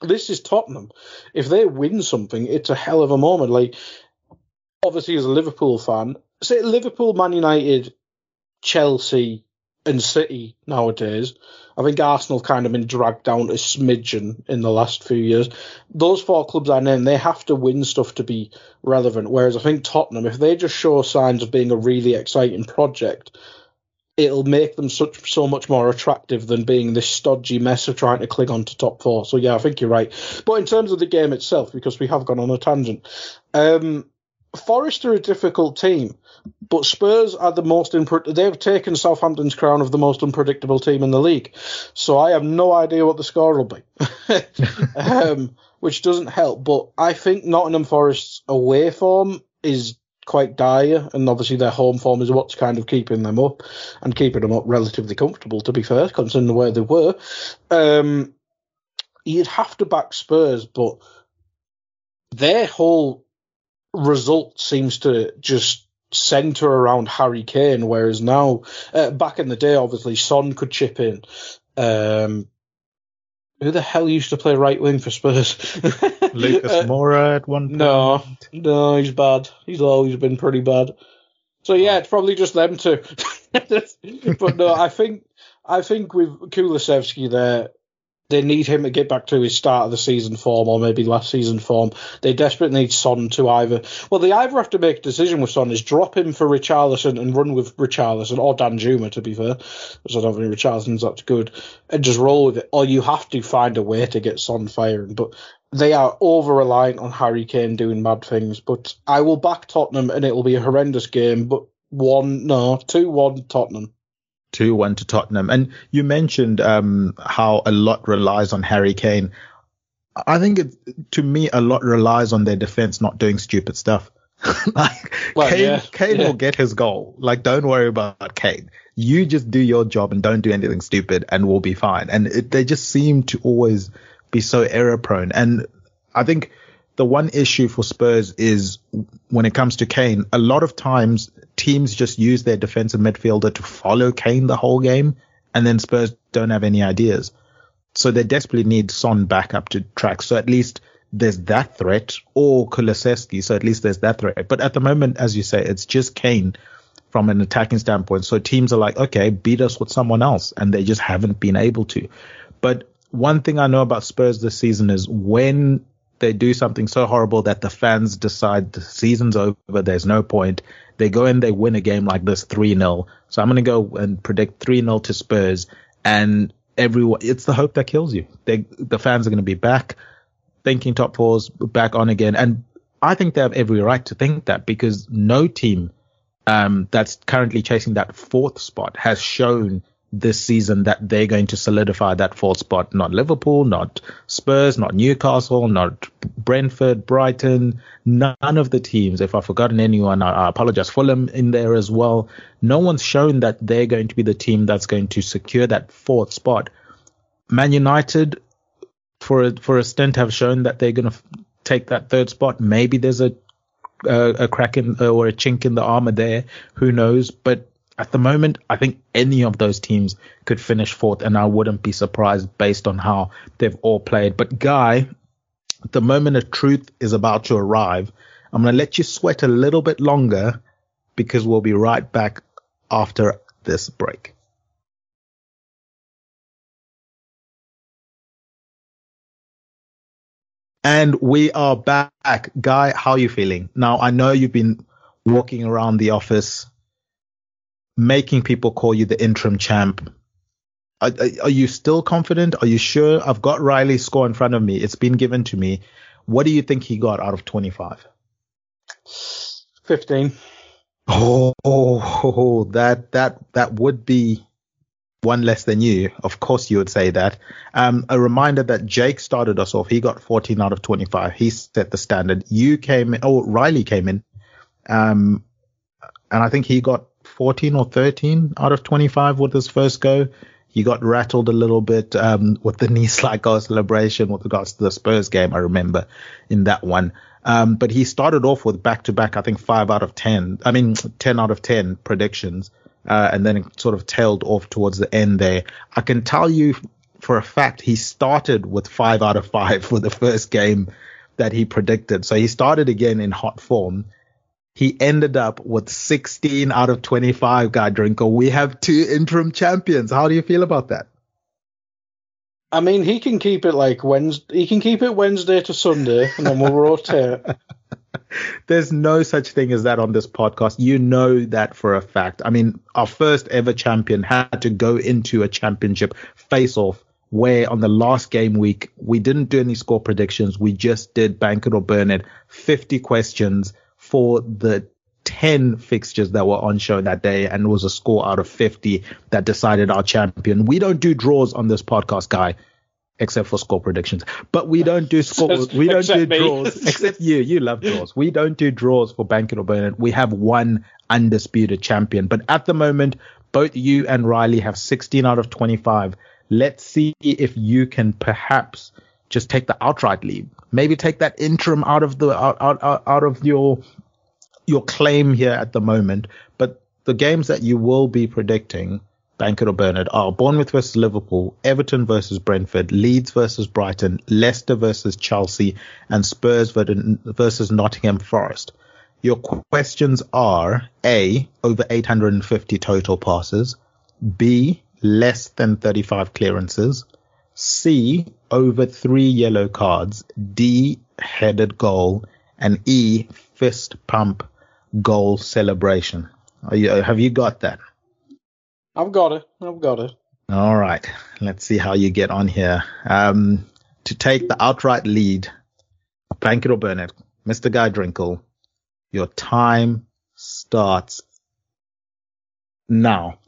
this is Tottenham. If they win something, it's a hell of a moment. Like obviously, as a Liverpool fan, say Liverpool, Man United, Chelsea, and City nowadays. I think Arsenal kind of been dragged down a smidgen in the last few years. Those four clubs I named, they have to win stuff to be relevant. Whereas I think Tottenham, if they just show signs of being a really exciting project, it'll make them such so much more attractive than being this stodgy mess of trying to cling on to top four. So yeah, I think you're right. But in terms of the game itself, because we have gone on a tangent, um, Forest are a difficult team, but Spurs are the most impre- they've taken Southampton's crown of the most unpredictable team in the league. So I have no idea what the score will be, (laughs) um, which doesn't help. But I think Nottingham Forest's away form is quite dire, and obviously their home form is what's kind of keeping them up and keeping them up relatively comfortable. To be fair, considering where they were, um, you'd have to back Spurs, but their whole result seems to just center around Harry Kane, whereas now, uh, back in the day, obviously Son could chip in. Um, who the hell used to play right wing for Spurs? (laughs) Lucas uh, Moura at one point. No, no, he's bad. He's always been pretty bad. So yeah, it's probably just them two. (laughs) but no, I think I think with Kulusevski there, they need him to get back to his start of the season form or maybe last season form. They desperately need Son to either. Well, they either have to make a decision with Son is drop him for Richarlison and run with Richarlison or Dan Danjuma, to be fair, because I don't think Richarlison's that good, and just roll with it. Or you have to find a way to get Son firing. But they are over reliant on Harry Kane doing mad things. But I will back Tottenham and it will be a horrendous game. But one, no, two, one Tottenham. 2 1 to Tottenham. And you mentioned um, how a lot relies on Harry Kane. I think it, to me, a lot relies on their defense not doing stupid stuff. (laughs) like well, Kane, yeah, Kane yeah. will get his goal. Like, don't worry about Kane. You just do your job and don't do anything stupid, and we'll be fine. And it, they just seem to always be so error prone. And I think the one issue for Spurs is when it comes to Kane, a lot of times teams just use their defensive midfielder to follow Kane the whole game, and then Spurs don't have any ideas. So they desperately need Son back up to track. So at least there's that threat, or Kulusevski. So at least there's that threat. But at the moment, as you say, it's just Kane from an attacking standpoint. So teams are like, okay, beat us with someone else, and they just haven't been able to. But one thing I know about Spurs this season is when they do something so horrible that the fans decide the season's over, there's no point, they go in, they win a game like this 3 0. So I'm going to go and predict 3 0 to Spurs and everyone, it's the hope that kills you. They, the fans are going to be back thinking top fours back on again. And I think they have every right to think that because no team, um, that's currently chasing that fourth spot has shown this season that they're going to solidify that fourth spot. Not Liverpool, not Spurs, not Newcastle, not Brentford, Brighton, none of the teams. If I've forgotten anyone, I, I apologize. Fulham in there as well. No one's shown that they're going to be the team that's going to secure that fourth spot. Man United, for a, for a stint have shown that they're going to take that third spot. Maybe there's a a, a crack in or a chink in the armor there. Who knows? But at the moment, I think any of those teams could finish fourth, and I wouldn't be surprised based on how they've all played. But Guy, the moment of truth is about to arrive. I'm going to let you sweat a little bit longer because we'll be right back after this break. And we are back. Guy, how are you feeling? Now, I know you've been walking around the office making people call you the interim champ. Are, are, you still confident? Are you sure? I've got Riley's score in front of me. It's been given to me. What do you think he got out of 25? 15. Oh, oh, that, that, that would be one less than you. Of course you would say that. Um, a reminder that Jake started us off. He got 14 out of 25. He set the standard. You came in, oh, Riley came in. Um, and I think he got 14 or 13 out of 25 with his first go. He got rattled a little bit um, with the (laughs) knee slide goal celebration with regards to the Spurs game. I remember in that one. Um, but he started off with back to back, I think five out of 10. I mean, (tsk) 10 out of 10 predictions. Uh, and then it sort of tailed off towards the end there. I can tell you for a fact he started with five out of five (laughs) for the first game that he predicted. So he started again in hot form he ended up with 16 out of 25 Guy Drinkle. We have two interim champions. How do you feel about that? I mean, he can keep it like Wednesday. He can keep it Wednesday to Sunday, and then we'll rotate. (laughs) There's no such thing as that on this podcast. You know that for a fact. I mean, our first ever champion had to go into a championship face off where on the last game week we didn't do any score predictions. We just did bank it or burn it. 50 questions for the 10 fixtures that were on show that day and it was a score out of 50 that decided our champion. We don't do draws on this podcast, guy, except for score predictions. But we don't do scores. We don't do me. draws, except you. You love draws. We don't do draws for Bank It or Burn We have one undisputed champion. But at the moment, both you and Riley have 16 out of 25. Let's see if you can perhaps just take the outright lead. Maybe take that interim out of the out, out, out of your your claim here at the moment, but the games that you will be predicting, bank it or burn it, are Bournemouth versus Liverpool, Everton versus Brentford, Leeds versus Brighton, Leicester versus Chelsea, and Spurs versus Nottingham Forest. Your questions are A, over 850 total passes, B, less than 35 clearances, C, over three yellow cards, D, headed goal, and E, fist pump goal celebration. You, have you got that? I've got it. I've got it. All right. Let's see how you get on here. Um, to take the outright lead, bank it or burn it, Mr. Guy Drinkle, your time starts now.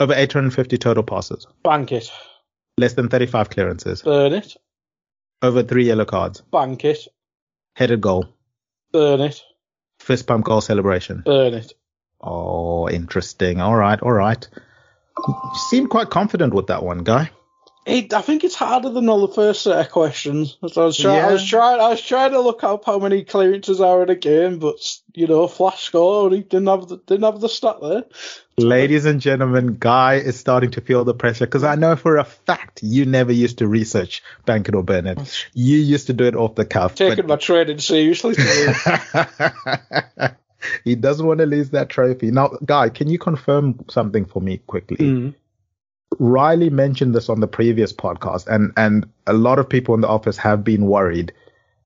Over 850 total passes. Bank it. Less than 35 clearances. Burn it. Over three yellow cards. Bank it. Headed goal. Burn it. Fist pump goal celebration. Burn it. Oh, interesting. All right, all right. You seem quite confident with that one, guy. It, I think it's harder than all the first set of questions. I was, try, yeah. I was trying. I was trying to look up how many clearances are in a game, but you know, flash score he didn't have the didn't have the stat there. Ladies and gentlemen, Guy is starting to feel the pressure because I know for a fact you never used to research Bank It or It. You used to do it off the cuff. Taking but... my training seriously. (laughs) he doesn't want to lose that trophy. Now, Guy, can you confirm something for me quickly? Mm. Riley mentioned this on the previous podcast, and and a lot of people in the office have been worried.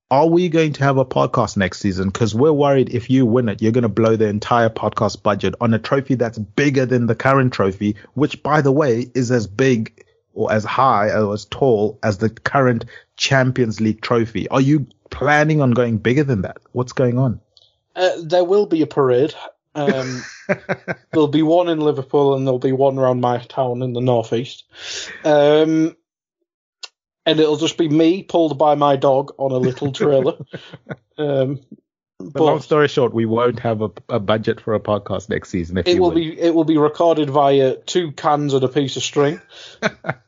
Are we going to have a podcast next season? Because we're worried if you win it, you're going to blow the entire podcast budget on a trophy that's bigger than the current trophy, which, by the way, is as big or as high or as tall as the current Champions League trophy. Are you planning on going bigger than that? What's going on? Uh, there will be a parade. Um, (laughs) there'll be one in Liverpool and there'll be one around my town in the northeast. Um, and it'll just be me pulled by my dog on a little trailer. (laughs) um, but, long story short, we won't have a, a, budget for a podcast next season. it will be it will be recorded via two cans and a piece of string.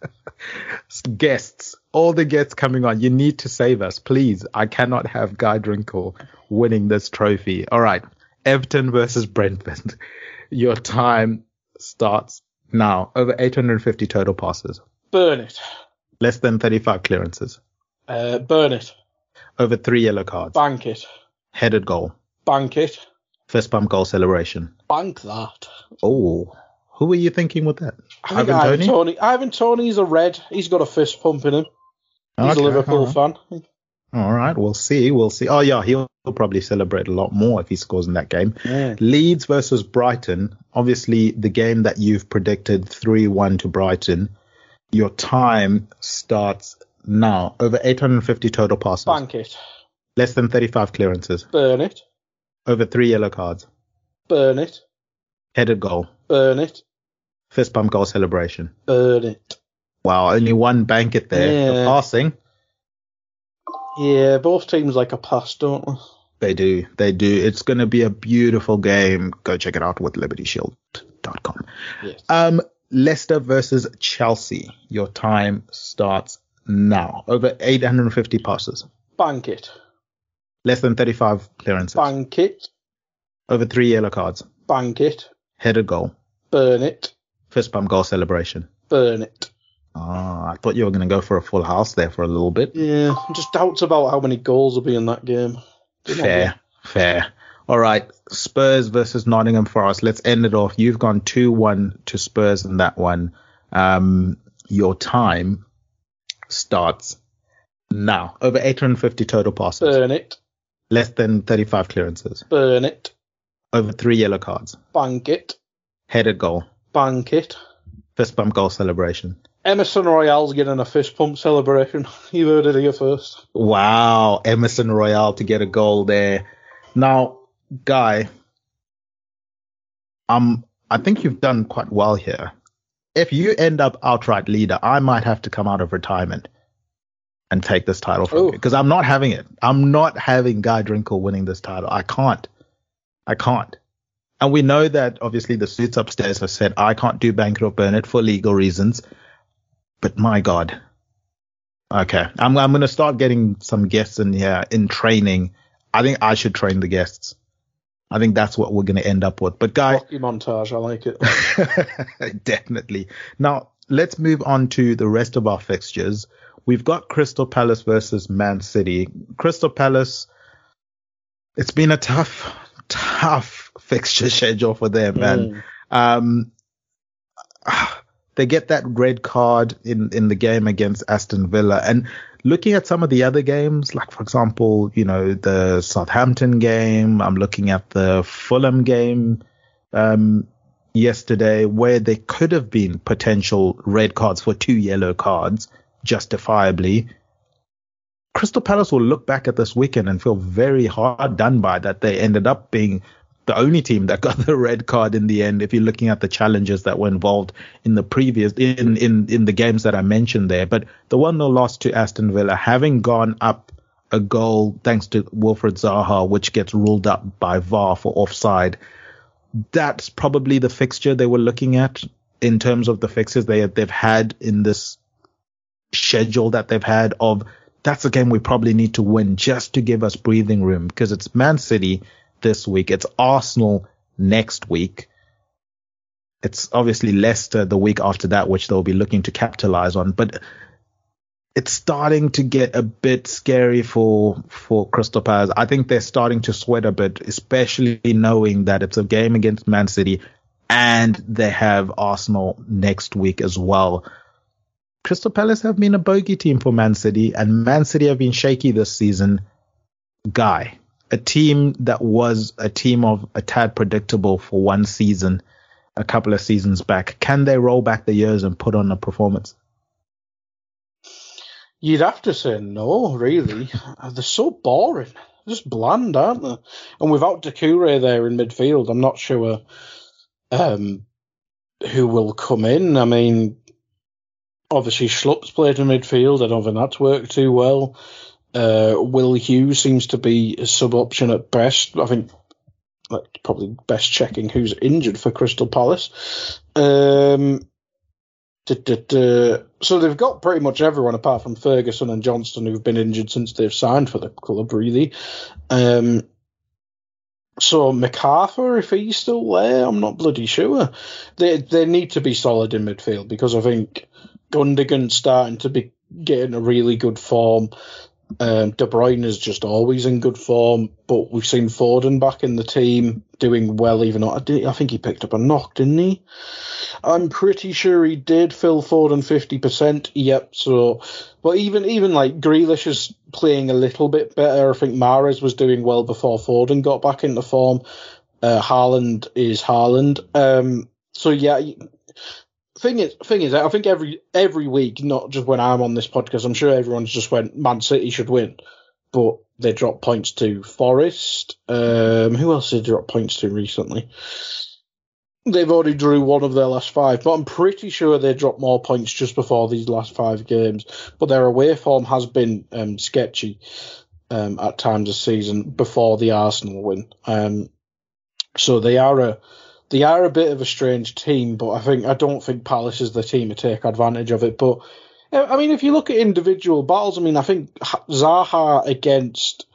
(laughs) guests, all the guests coming on, you need to save us, please. I cannot have Guy Drinkle winning this trophy. All right. Everton versus Brentford. (laughs) Your time starts now. Over 850 total passes. Burn it. Less than 35 clearances. Uh, burn it. Over three yellow cards. Bank it. Headed goal. Bank it. Fist bump goal celebration. Bank that. Oh, who were you thinking with that? I think Ivan Toney. Ivan Toney's a red. He's got a fist pump in him. He's Okay, a Liverpool all fan. All right, we'll see. We'll see. Oh yeah, he'll probably celebrate a lot more if he scores in that game. Yeah. Leeds versus Brighton. Obviously, the game that you've predicted 3-1 to Brighton. Your time starts now. Over 850 total passes. Bank it. Less than 35 clearances. Burn it. Over three yellow cards. Burn it. Headed goal. Burn it. Fist bump goal celebration. Burn it. Wow, only one bank it there. Yeah. The passing. Yeah, both teams like a pass, don't they? They do. They do. It's going to be a beautiful game. Go check it out with libertyshield.com. Yes. Um, Leicester versus Chelsea. Your time starts now. Over 850 passes. Bank it. Less than 35 clearances. Bank it. Over three yellow cards. Bank it. Headed goal. Burn it. Fist bump goal celebration. Burn it. Ah, I thought you were going to go for a full house there for a little bit. Yeah, just doubts about how many goals will be in that game. Fair, fair. All right, Spurs versus Nottingham Forest. Let's end it off. You've gone 2-1 to Spurs in that one. Um, your time starts now. Over 850 total passes. Burn it. Less than 35 clearances. Burn it. Over three yellow cards. Bank it. Headed goal. Bank it. Fist bump goal celebration. Emerson Royal's getting a fist pump celebration. (laughs) You heard it here first. Wow, Emerson Royal to get a goal there. Now, Guy, um, I think you've done quite well here. If you end up outright leader, I might have to come out of retirement and take this title from Oh. you because I'm not having it. I'm not having Guy Drinkle winning this title. I can't. I can't. And we know that obviously the suits upstairs have said I can't do Bank it or Burn it for legal reasons. But my God. Okay. I'm I'm gonna start getting some guests in here in training. I think I should train the guests. I think that's what we're gonna end up with. But Guy, Rocky montage, I like it. (laughs) Definitely. Now, let's move on to the rest of our fixtures. We've got Crystal Palace versus Man City. Crystal Palace, it's been a tough, tough fixture (laughs) schedule for them, man. Um, they get that red card in, in the game against Aston Villa. And looking at some of the other games, like for example, you know, the Southampton game, I'm looking at the Fulham game, um, yesterday where there could have been potential red cards for two yellow cards justifiably. Crystal Palace will look back at this weekend and feel very hard done by that they ended up being the only team that got (laughs) the red card in the end if you're looking at the challenges that were involved in the previous in in in the games that I mentioned there. But the one nil loss to Aston Villa having gone up a goal thanks to Wilfred Zaha which gets ruled up by VAR for offside that's probably the fixture they were looking at in terms of the fixes they they've had in this schedule that they've had of that's a game we probably need to win just to give us breathing room. Because it's Man City this week, it's Arsenal next week. It's obviously Leicester the week after that, which they'll be looking to capitalize on, but it's starting to get a bit scary for for Crystal Palace. I think they're starting to sweat a bit, especially knowing that it's a game against Man City and they have Arsenal next week as well. Crystal Palace have been a bogey team for Man City, and Man City have been shaky this season. Guy, a team that was a team of a tad predictable for one season, a couple of seasons back, can they roll back the years and put on a performance? You'd have to say no, really. They're so boring. Just bland, aren't they? And without Doucouré there in midfield, I'm not sure um, who will come in. I mean, obviously Schlupp's played in midfield. I don't think that's worked too well. Uh, Will Hughes seems to be a sub option at best. I think that's probably best checking who's injured for Crystal Palace. Um, So they've got pretty much everyone apart from Ferguson and Johnston who've been injured since they've signed for the club, really. Um, so McArthur, if he's still there, I'm not bloody sure. They they need to be solid in midfield because I think Gundogan's starting to be getting a really good form. Um, De Bruyne is just always in good form, but we've seen Foden back in the team doing well. Even though I, did, I think he picked up a knock, didn't he? I'm pretty sure he did. Phil Foden fifty percent. Yep. So, but even even like Grealish is playing a little bit better. I think Mahrez was doing well before Foden got back into form. Uh, Haaland is Haaland. Um, so yeah, thing is, thing is, I think every every week, not just when I'm on this podcast, I'm sure everyone's just went Man City should win, but they dropped points to Forest. Um, who else did they drop points to recently? They've already drew one of their last five, but I'm pretty sure they dropped more points just before these last five games. But their away form has been um, sketchy um, at times this season before the Arsenal win. Um, so they are a they are a bit of a strange team, but I think I don't think Palace is the team to take advantage of it. But I mean, if you look at individual battles, I mean, I think Zaha against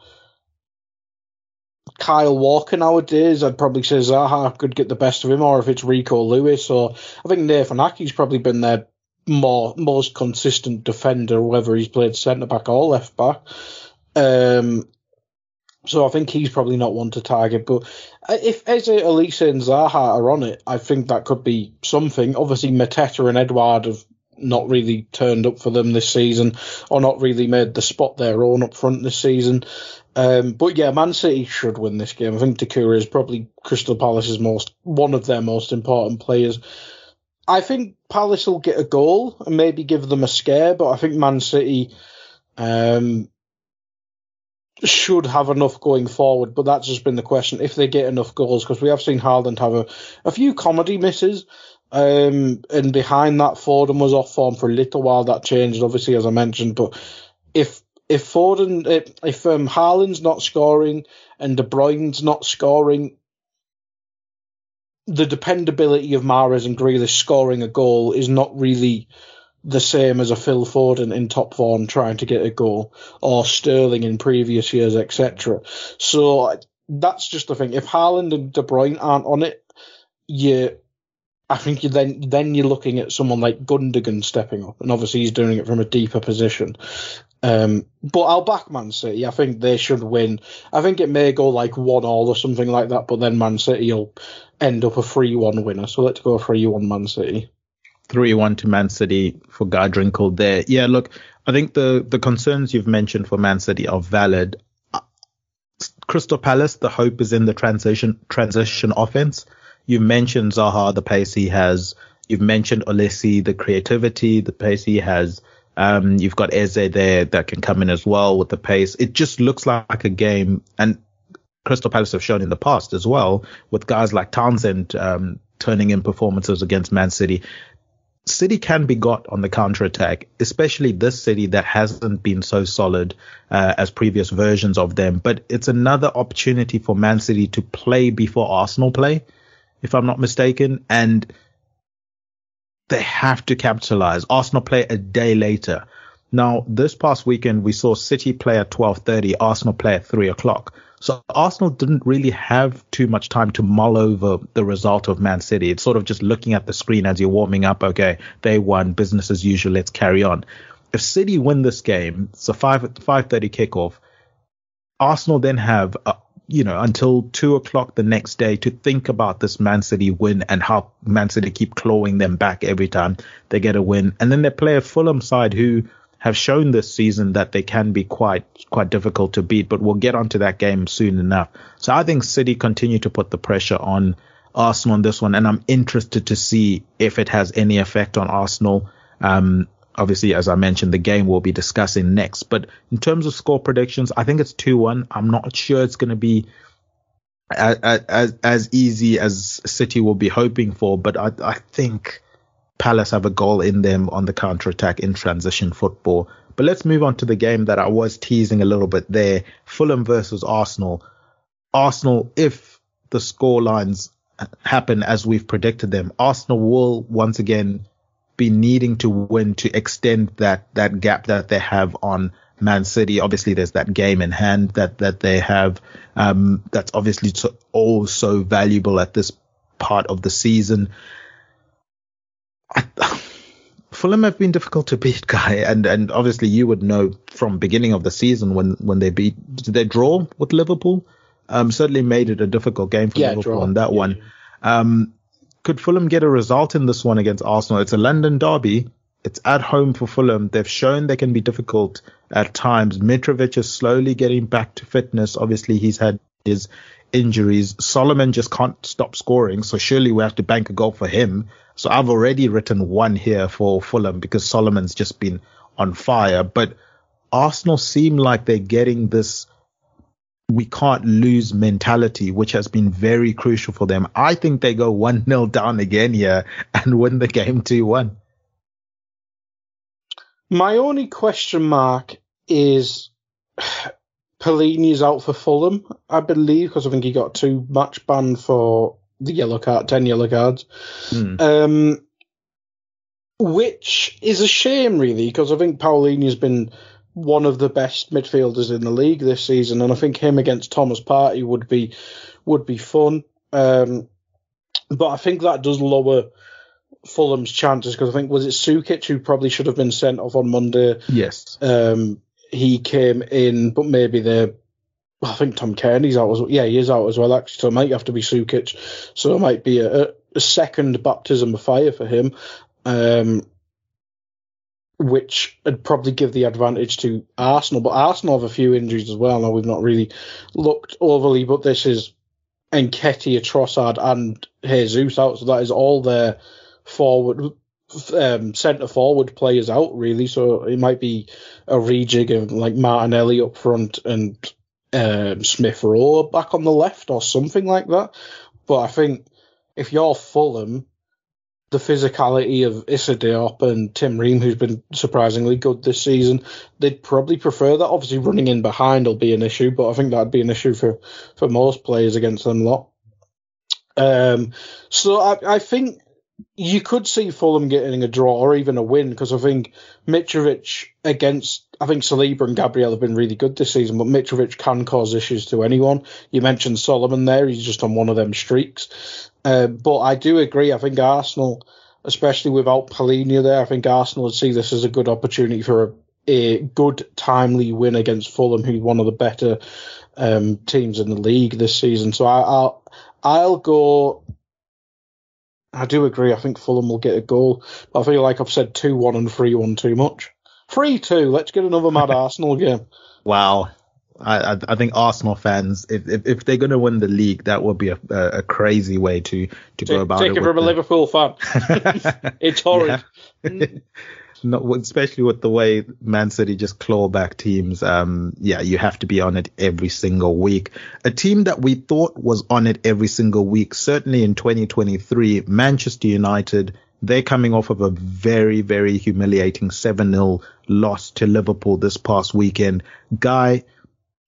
Kyle Walker nowadays, I'd probably say Zaha could get the best of him, or if it's Rico Lewis, or I think Nathan Aké's probably been their more most consistent defender, whether he's played centre back or left back. Um, so I think he's probably not one to target. But uh, if Eze, Olise, and Zaha are on it, I think that could be something. Obviously, Mateta and Edouard have not really turned up for them this season, or not really made the spot their own up front this season. Um, but yeah, Man City should win this game. I think Doucouré is probably Crystal Palace's most one of their most important players. I think Palace will get a goal and maybe give them a scare, but I think Man City um, should have enough going forward, but that's just been the question if they get enough goals because we have seen Haaland have a, a few comedy misses. Um, and behind that, Foden was off form for a little while. That changed, obviously, as I mentioned. But if if Foden, if, if um, Haaland's not scoring and De Bruyne's not scoring, the dependability of Mahrez and Grealish scoring a goal is not really the same as a Phil Foden in top form trying to get a goal, or Sterling in previous years, etc. So that's just the thing. If Haaland and De Bruyne aren't on it, you, I think you then then you're looking at someone like Gundogan stepping up, and obviously he's doing it from a deeper position. Um, but I'll back Man City. I think they should win. I think it may go like one all or something like that, but then Man City will end up a three one winner. So let's go three one Man City. 3-1 to Man City for Guy Drinkle there. Yeah, look, I think the, the concerns you've mentioned for Man City are valid. Uh, Crystal Palace, the hope is in the transition transition offense. You've mentioned Zaha, the pace he has. You've mentioned Olise, the creativity, the pace he has. Um, you've got Eze there that can come in as well with the pace. It just looks like a game, and Crystal Palace have shown in the past as well with guys like Townsend um, turning in performances against Man City. City can be got on the counter attack, especially this City that hasn't been so solid uh, as previous versions of them. But it's another opportunity for Man City to play before Arsenal play, if I'm not mistaken, and they have to capitalize. Arsenal play a day later. Now, this past weekend we saw City play at 12:30, Arsenal play at three o'clock. So Arsenal didn't really have too much time to mull over the result of Man City. It's sort of just looking at the screen as you're warming up. Okay, they won. Business as usual. Let's carry on. If City win this game, it's a five five thirty kickoff. Arsenal then have uh, you know until two o'clock the next day to think about this Man City win and how Man City keep clawing them back every time they get a win, and then they play a Fulham side who have shown this season that they can be quite quite difficult to beat, but we'll get onto that game soon enough. So I think City continue to put the pressure on Arsenal on this one, and I'm interested to see if it has any effect on Arsenal. Um, obviously, as I mentioned, the game we'll be discussing next. But in terms of score predictions, I think it's 2-1. I'm not sure it's going to be as, as, as easy as City will be hoping for, but I, I think Palace have a goal in them on the counter attack in transition football. But let's move on to the game that I was teasing a little bit there. Fulham versus Arsenal. Arsenal, if the score lines happen as we've predicted them, Arsenal will once again be needing to win to extend that that gap that they have on Man City. Obviously, there's that game in hand that that they have. Um, that's obviously all so valuable at this part of the season. I, (laughs) Fulham have been difficult to beat, guy, and and obviously you would know from beginning of the season when when they beat did they draw with Liverpool? Um, certainly made it a difficult game for Yeah, Liverpool draw. on that Yeah. one. Um, could Fulham get a result in this one against Arsenal? It's a London derby. It's at home for Fulham. They've shown they can be difficult at times. Mitrovic is slowly getting back to fitness. Obviously, he's had his injuries. Solomon just can't stop scoring, so surely we have to bank a goal for him. So I've already written one here for Fulham because Solomon's just been on fire. But Arsenal seem like they're getting this we can't lose mentality, which has been very crucial for them. I think they go 1 0 down again here (laughs) and win the game 2 1. My only question mark is Palhinha's out for Fulham, I believe, because I think he got two match ban for the yellow card, ten yellow cards. Hmm. Um, which is a shame, really, because I think Palhinha's been one of the best midfielders in the league this season, and I think him against Thomas Partey would be would be fun. Um, but I think that does lower Fulham's chances because I think was it Lukic who probably should have been sent off on Monday. Yes. Um, he came in, but maybe the I think Tom Cairney's out as well. Yeah, he is out as well actually. So it might have to be Lukic. So it might be a, a second baptism of fire for him, um, which would probably give the advantage to Arsenal. But Arsenal have a few injuries as well. Now we've not really looked overly, but this is Nketiah, Trossard, and Jesus out. So that is all their forward, um, centre forward players out really. So it might be a rejig of like Martinelli up front and um, Smith Rowe back on the left or something like that. But I think if you're Fulham, the physicality of Issa Diop and Tim Ream, who's been surprisingly good this season, they'd probably prefer that. Obviously, running in behind will be an issue, but I think that'd be an issue for, for most players against them lot. Um, so I, I think you could see Fulham getting a draw or even a win because I think Mitrovic against I think Saliba and Gabriel have been really good this season, but Mitrovic can cause issues to anyone. You mentioned Solomon there; he's just on one of them streaks. Uh, but I do agree. I think Arsenal, especially without Palhinha there, I think Arsenal would see this as a good opportunity for a, a good, timely win against Fulham, who's one of the better um, teams in the league this season. So I, I'll I'll go. I do agree. I think Fulham will get a goal. But I feel like I've said 2 1 and 3 1 too much. 3 2. Let's get another mad (laughs) Arsenal game. Wow. I, I, think Arsenal fans, if, if, if they're going to win the league, that would be a, a, crazy way to, to go about take it. it from a Liverpool fan. (laughs) It's horrid. Mm. Yeah. no, especially with the way Man City just claw back teams. Um, yeah, you have to be on it every single week. A team that we thought was on it every single week, certainly in 2023, Manchester United. They're coming off of a very, very humiliating 7-0 loss to Liverpool this past weekend. Guy,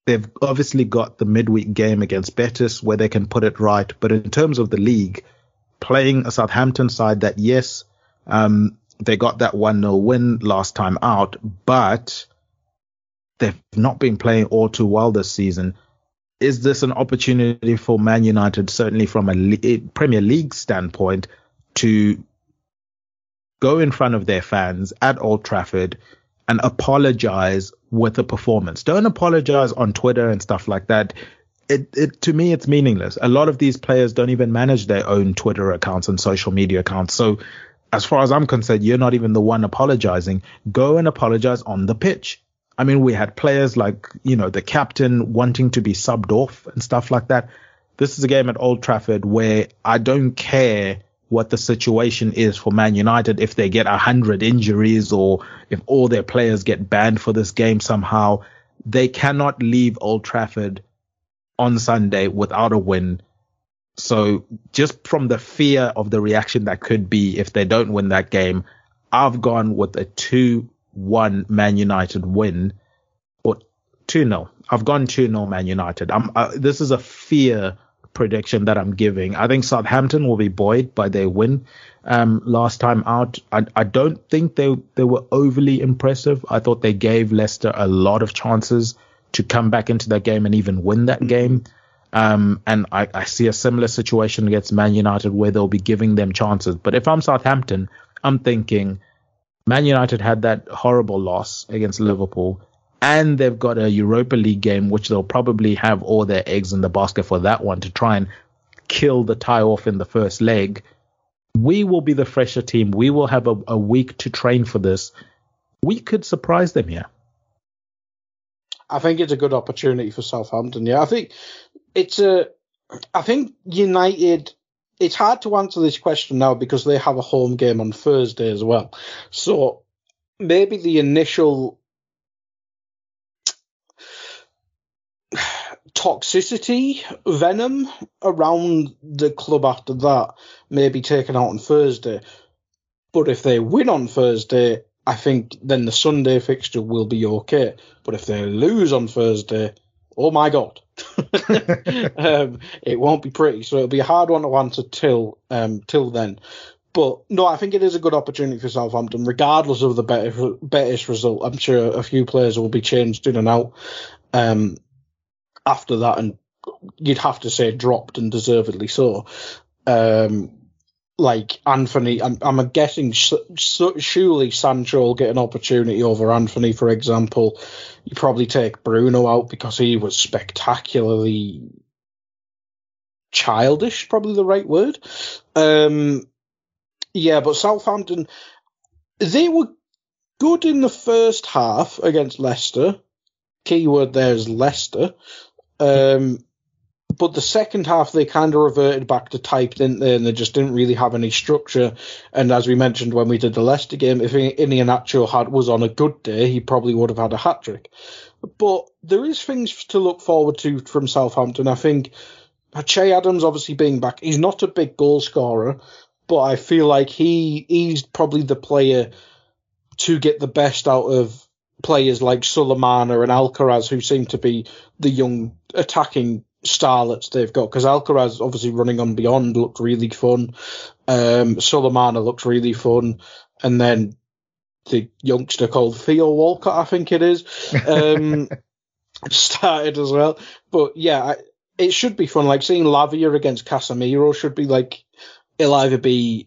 they've obviously got the midweek game against Betis where they can put it right. But in terms of the league, playing a Southampton side that, yes, um, they got that 1-0 win last time out, but they've not been playing all too well this season. Is this an opportunity for Man United, certainly from a le- eh, Premier League standpoint, to go in front of their fans at Old Trafford and apologize with a performance? Don't apologize on Twitter and stuff like that. It, it to me it's meaningless. A lot of these players don't even manage their own Twitter accounts and social media accounts. So as far as I'm concerned, you're not even the one apologizing. Go and apologize on the pitch. I mean, we had players like, you know, the captain wanting to be subbed off and stuff like that. This is a game at Old Trafford where I don't care what the situation is for Man United if they get a hundred injuries or if all their players get banned for this game somehow. They cannot leave Old Trafford on Sunday without a win. So just from the fear of the reaction that could be if they don't win that game, I've gone with a 2-1 Man United win or 2-0. I've gone 2-0 Man United. I'm, uh, this is a fear prediction that I'm giving. I think Southampton will be buoyed by their win um, last time out. I, I don't think they they were overly impressive. I thought they gave Leicester a lot of chances to come back into that game and even win that game. Um, and I, I see a similar situation against Man United where they'll be giving them chances. But if I'm Southampton, I'm thinking Man United had that horrible loss against Liverpool and they've got a Europa League game, which they'll probably have all their eggs in the basket for that one to try and kill the tie off in the first leg. We will be the fresher team. We will have a, a week to train for this. We could surprise them here. I think it's a good opportunity for Southampton. Yeah, I think it's a. I think United. It's hard to answer this question now because they have a home game on Thursday as well. So maybe the initial toxicity, venom around the club after that may be taken out on Thursday. But if they win on Thursday, I think then the Sunday fixture will be okay. But if they lose on Thursday, oh my god, (laughs) um, it won't be pretty. So it'll be a hard one to answer till um, till then. But no, I think it is a good opportunity for Southampton, regardless of the better, Betis result. I'm sure a few players will be changed in and out. Um, after that, and you'd have to say dropped and deservedly so. Um, like Antony, I'm, I'm guessing surely Sancho will get an opportunity over Antony, for example. You probably take Bruno out because he was spectacularly childish, probably the right word. Um, yeah, but Southampton, they were good in the first half against Leicester. Keyword there is Leicester. Um, but the second half they kind of reverted back to type, didn't they? And they just didn't really have any structure. And as we mentioned when we did the Leicester game, if Iheanacho had was on a good day, he probably would have had a hat trick. But there is things to look forward to from Southampton. I think Che Adams obviously being back, he's not a big goal scorer, but I feel like he he's probably the player to get the best out of players like Sulemana and Alcaraz, who seem to be the young attacking starlets they've got. Because Alcaraz, obviously running on beyond, looked really fun. Um, Sulemana looks really fun, and then the youngster called Theo Walcott, I think it is, um, (laughs) started as well. But yeah, I, it should be fun. Like seeing Lavia against Casemiro should be like it'll either be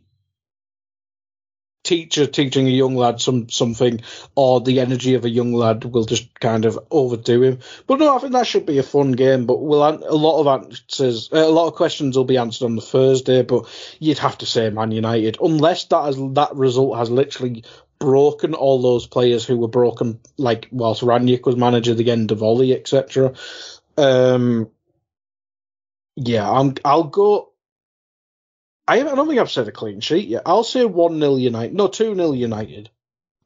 teacher teaching a young lad some something, or the energy of a young lad will just kind of overdo him. But no, I think that should be a fun game. But we'll a lot of answers, a lot of questions will be answered on the Thursday. But you'd have to say Man United, unless that has that result has literally broken all those players who were broken, like whilst Rangnick was manager, the end of Ole, etc. Um, yeah, I'm. I'll go. I, don't think I've said a clean sheet yet. I'll say 1 0 United. No, 2 0 United.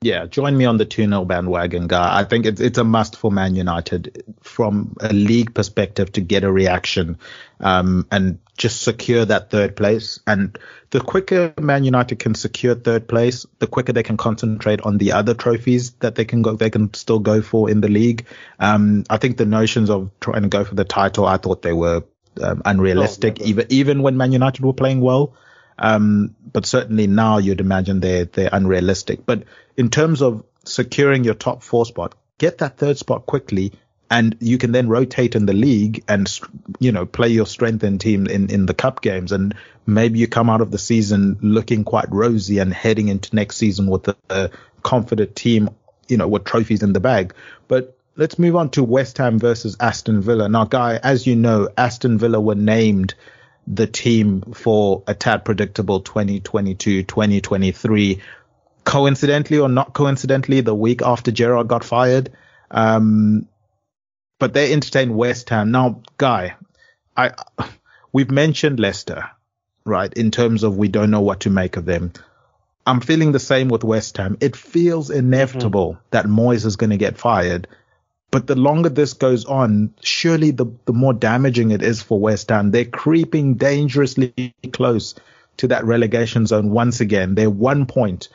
Yeah, join me on the 2 0 bandwagon, guy. I think it's, it's a must for Man United from a league perspective to get a reaction um, and just secure that third place. And the quicker Man United can secure third place, the quicker they can concentrate on the other trophies that they can go, they can still go for in the league. Um, I think the notions of trying to go for the title, I thought they were um, unrealistic, oh, even even when Man United were playing well. Um, but certainly now you'd imagine they're they're unrealistic. But in terms of securing your top four spot, get that third spot quickly, and you can then rotate in the league and you know play your strengthened team in in the cup games, and maybe you come out of the season looking quite rosy and heading into next season with a, a confident team, you know, with trophies in the bag. But let's move on to West Ham versus Aston Villa. Now, Guy, as you know, Aston Villa were named the team for a tad predictable 2022-2023. Coincidentally or not coincidentally, the week after Gerrard got fired. Um, but they entertained West Ham. Now, Guy, I, we've mentioned Leicester, right? In terms of we don't know what to make of them. I'm feeling the same with West Ham. It feels inevitable mm-hmm. that Moyes is going to get fired but the longer this goes on, surely the, the more damaging it is for West Ham. They're creeping dangerously close to that relegation zone once again. They're one point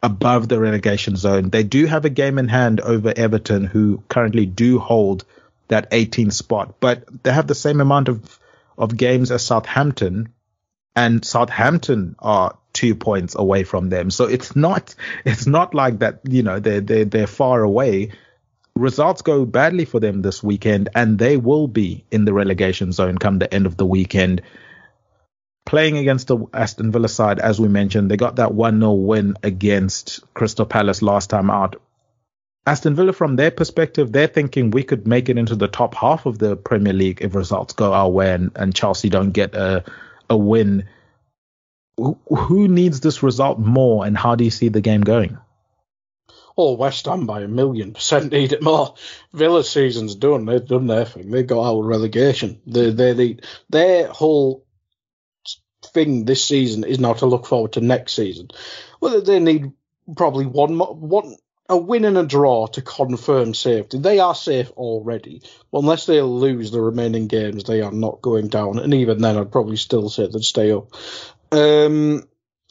above the relegation zone. They do have a game in hand over Everton, who currently do hold that 18th spot, but they have the same amount of of games as Southampton, and Southampton are two points away from them. So it's not it's not like that. You know they're they're they're far away. Results go badly for them this weekend, and they will be in the relegation zone come the end of the weekend playing against the Aston Villa side, as we mentioned, they got that 1 0 win against Crystal Palace last time out. Aston Villa, from their perspective, they're thinking we could make it into the top half of the Premier League if results go our way and, and Chelsea don't get a, a win. Who, who needs this result more, and how do you see the game going? Oh, West Ham by a million percent need it more. Villa season's done. They've done their thing. They got out of relegation. They, they, they, their whole thing this season is now to look forward to next season. Well, they need probably one one a win and a draw to confirm safety. They are safe already. But unless they lose the remaining games, they are not going down. And even then, I'd probably still say they'd stay up. Um,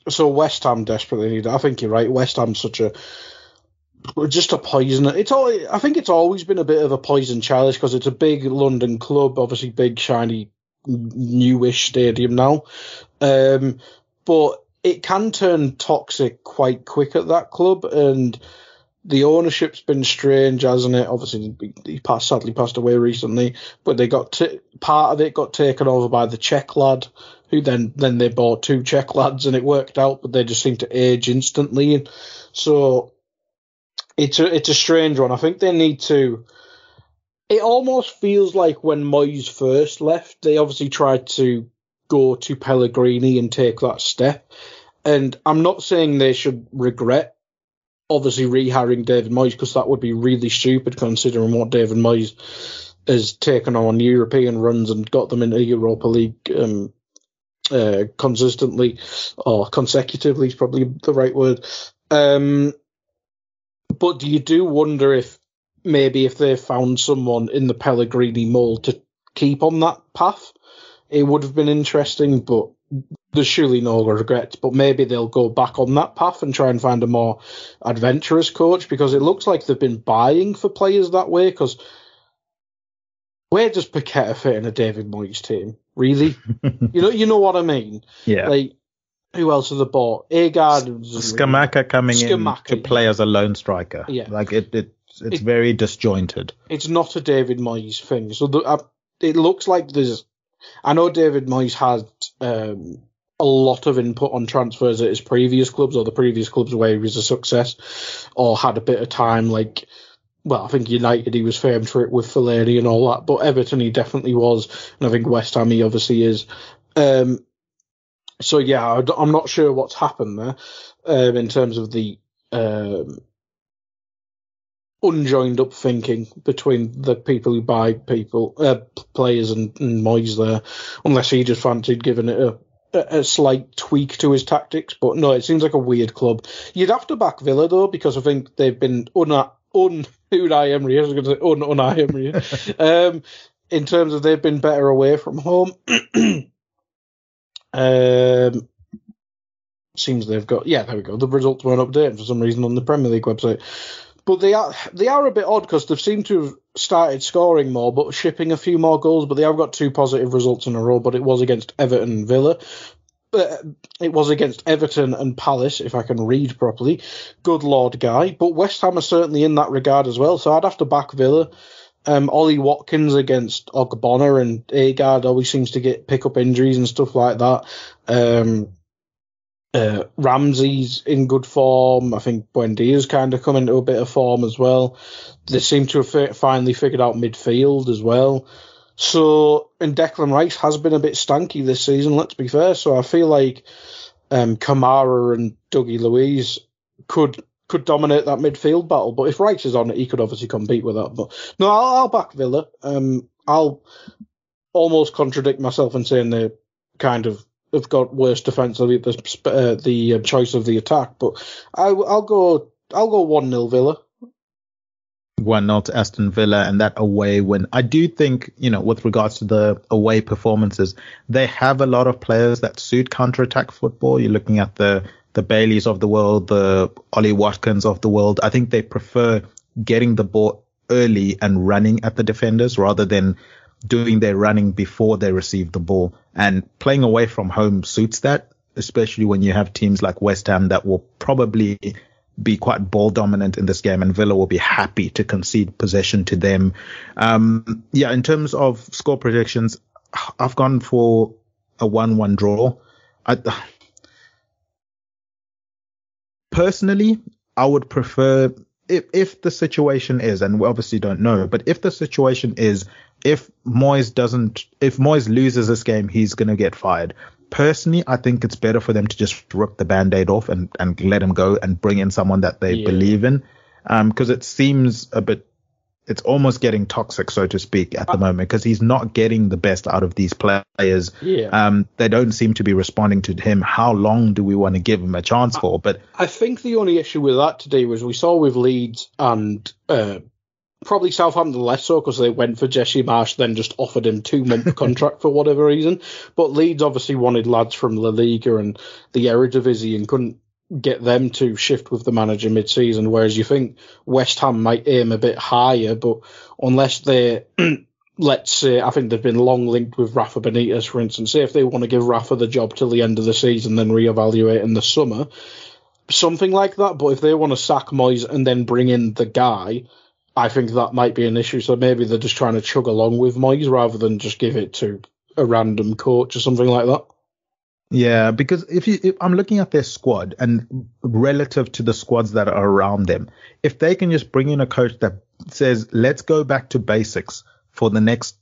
so West Ham desperately need. It. I think you're right. West Ham's such a just a poison. It's all. I think it's always been a bit of a poison chalice because it's a big London club, obviously big shiny newish stadium now. Um, but it can turn toxic quite quick at that club, and the ownership's been strange, hasn't it? Obviously, he passed, sadly passed away recently, but they got t- part of it got taken over by the Czech lad, who then then they bought two Czech lads, and it worked out, but they just seemed to age instantly. So it's a it's a strange one. I think they need to it almost feels like when Moyes first left, they obviously tried to go to Pellegrini and take that step. And I'm not saying they should regret obviously rehiring David Moyes because that would be really stupid considering what David Moyes has taken on European runs and got them into Europa League um, uh, consistently or consecutively is probably the right word. Um, but do you do wonder if maybe if they found someone in the Pellegrini mold to keep on that path, it would have been interesting, but there's surely no regrets. But maybe they'll go back on that path and try and find a more adventurous coach because it looks like they've been buying for players that way. Because where does Paqueta fit in a David Moyes team? Really? (laughs) you know, you know what I mean? Yeah. Like, who else have they bought? Aguerd, Scamacca coming Scamacca, in to play as a lone striker. Yeah. Like it, it it's it, very disjointed. It's not a David Moyes thing. So the, uh, it looks like there's. I know David Moyes had um, a lot of input on transfers at his previous clubs or the previous clubs where he was a success or had a bit of time. Like, well, I think United he was famed for it with Fellaini and all that, but Everton he definitely was, and I think West Ham he obviously is. Um, so yeah, I'm not sure what's happened there um, in terms of the um, unjoined up thinking between the people who buy people uh, players and, and Moyes there, unless he just fancied giving it a, a, a slight tweak to his tactics. But no, it seems like a weird club. You'd have to back Villa though because I think they've been (laughs) un un Unai Emery. I was going to say un Unai Emery. um, in terms of they've been better away from home. (clears throat) um, seems they've got yeah there we go the results weren't updated for some reason on the Premier League website but they are they are a bit odd because they've seemed to have started scoring more, but shipping a few more goals. But they have got two positive results in a row. But it was against Everton and Villa. It was against Everton and Palace, if I can read properly. Good Lord, guy. But West Ham are certainly in that regard as well. So I'd have to back Villa. Um, Ollie Watkins against Ogbonna and Aguerd always seems to get pick up injuries and stuff like that. Um, uh, Ramsey's in good form. I think Buendia's kind of come into a bit of form as well. They seem to have finally figured out midfield as well. So, and Declan Rice has been a bit stanky this season, let's be fair. So I feel like um, Kamara and Dougie Luiz could could dominate that midfield battle. But if Rice is on it, he could obviously compete with that. But no, I'll, I'll back Villa. Um, I'll almost contradict myself in saying they're kind of have got worse defensively the uh, the uh, choice of the attack. But I, will go I'll go one 0 Villa. One 0 to Aston Villa and that away win. I do think you know with regards to the away performances, they have a lot of players that suit counter attack football. You're looking at the the Baileys of the world, the Ollie Watkins of the world. I think they prefer getting the ball early and running at the defenders rather than doing their running before they receive the ball. And playing away from home suits that, especially when you have teams like West Ham that will probably be quite ball dominant in this game, and Villa will be happy to concede possession to them. Um, yeah, in terms of score predictions, I've gone for a one-one draw. I, personally, I would prefer if if the situation is, and we obviously don't know, but if the situation is if Moyes doesn't, if Moyes loses this game, he's going to get fired. Personally, I think it's better for them to just rip the band-aid off and, and let him go and bring in someone that they yeah. believe in. Um, cause it seems a bit, it's almost getting toxic, so to speak, at the moment because he's not getting the best out of these players. Yeah. Um, they don't seem to be responding to him. How long do we want to give him a chance for? But I think the only issue with that today was we saw with Leeds and uh, probably Southampton less so because they went for Jesse Marsch, then just offered him two month (laughs) contract for whatever reason. But Leeds obviously wanted lads from La Liga and the Eredivisie and couldn't get them to shift with the manager mid season. Whereas you think West Ham might aim a bit higher, but unless they (clears throat) let's say I think they've been long linked with Rafa Benitez, for instance. Say if they want to give Rafa the job till the end of the season, then reevaluate in the summer. Something like that, but if they want to sack Moyes and then bring in the guy, I think that might be an issue. So maybe they're just trying to chug along with Moyes rather than just give it to a random coach or something like that. Yeah, because if you, if I'm looking at their squad and relative to the squads that are around them, if they can just bring in a coach that says, let's go back to basics for the next,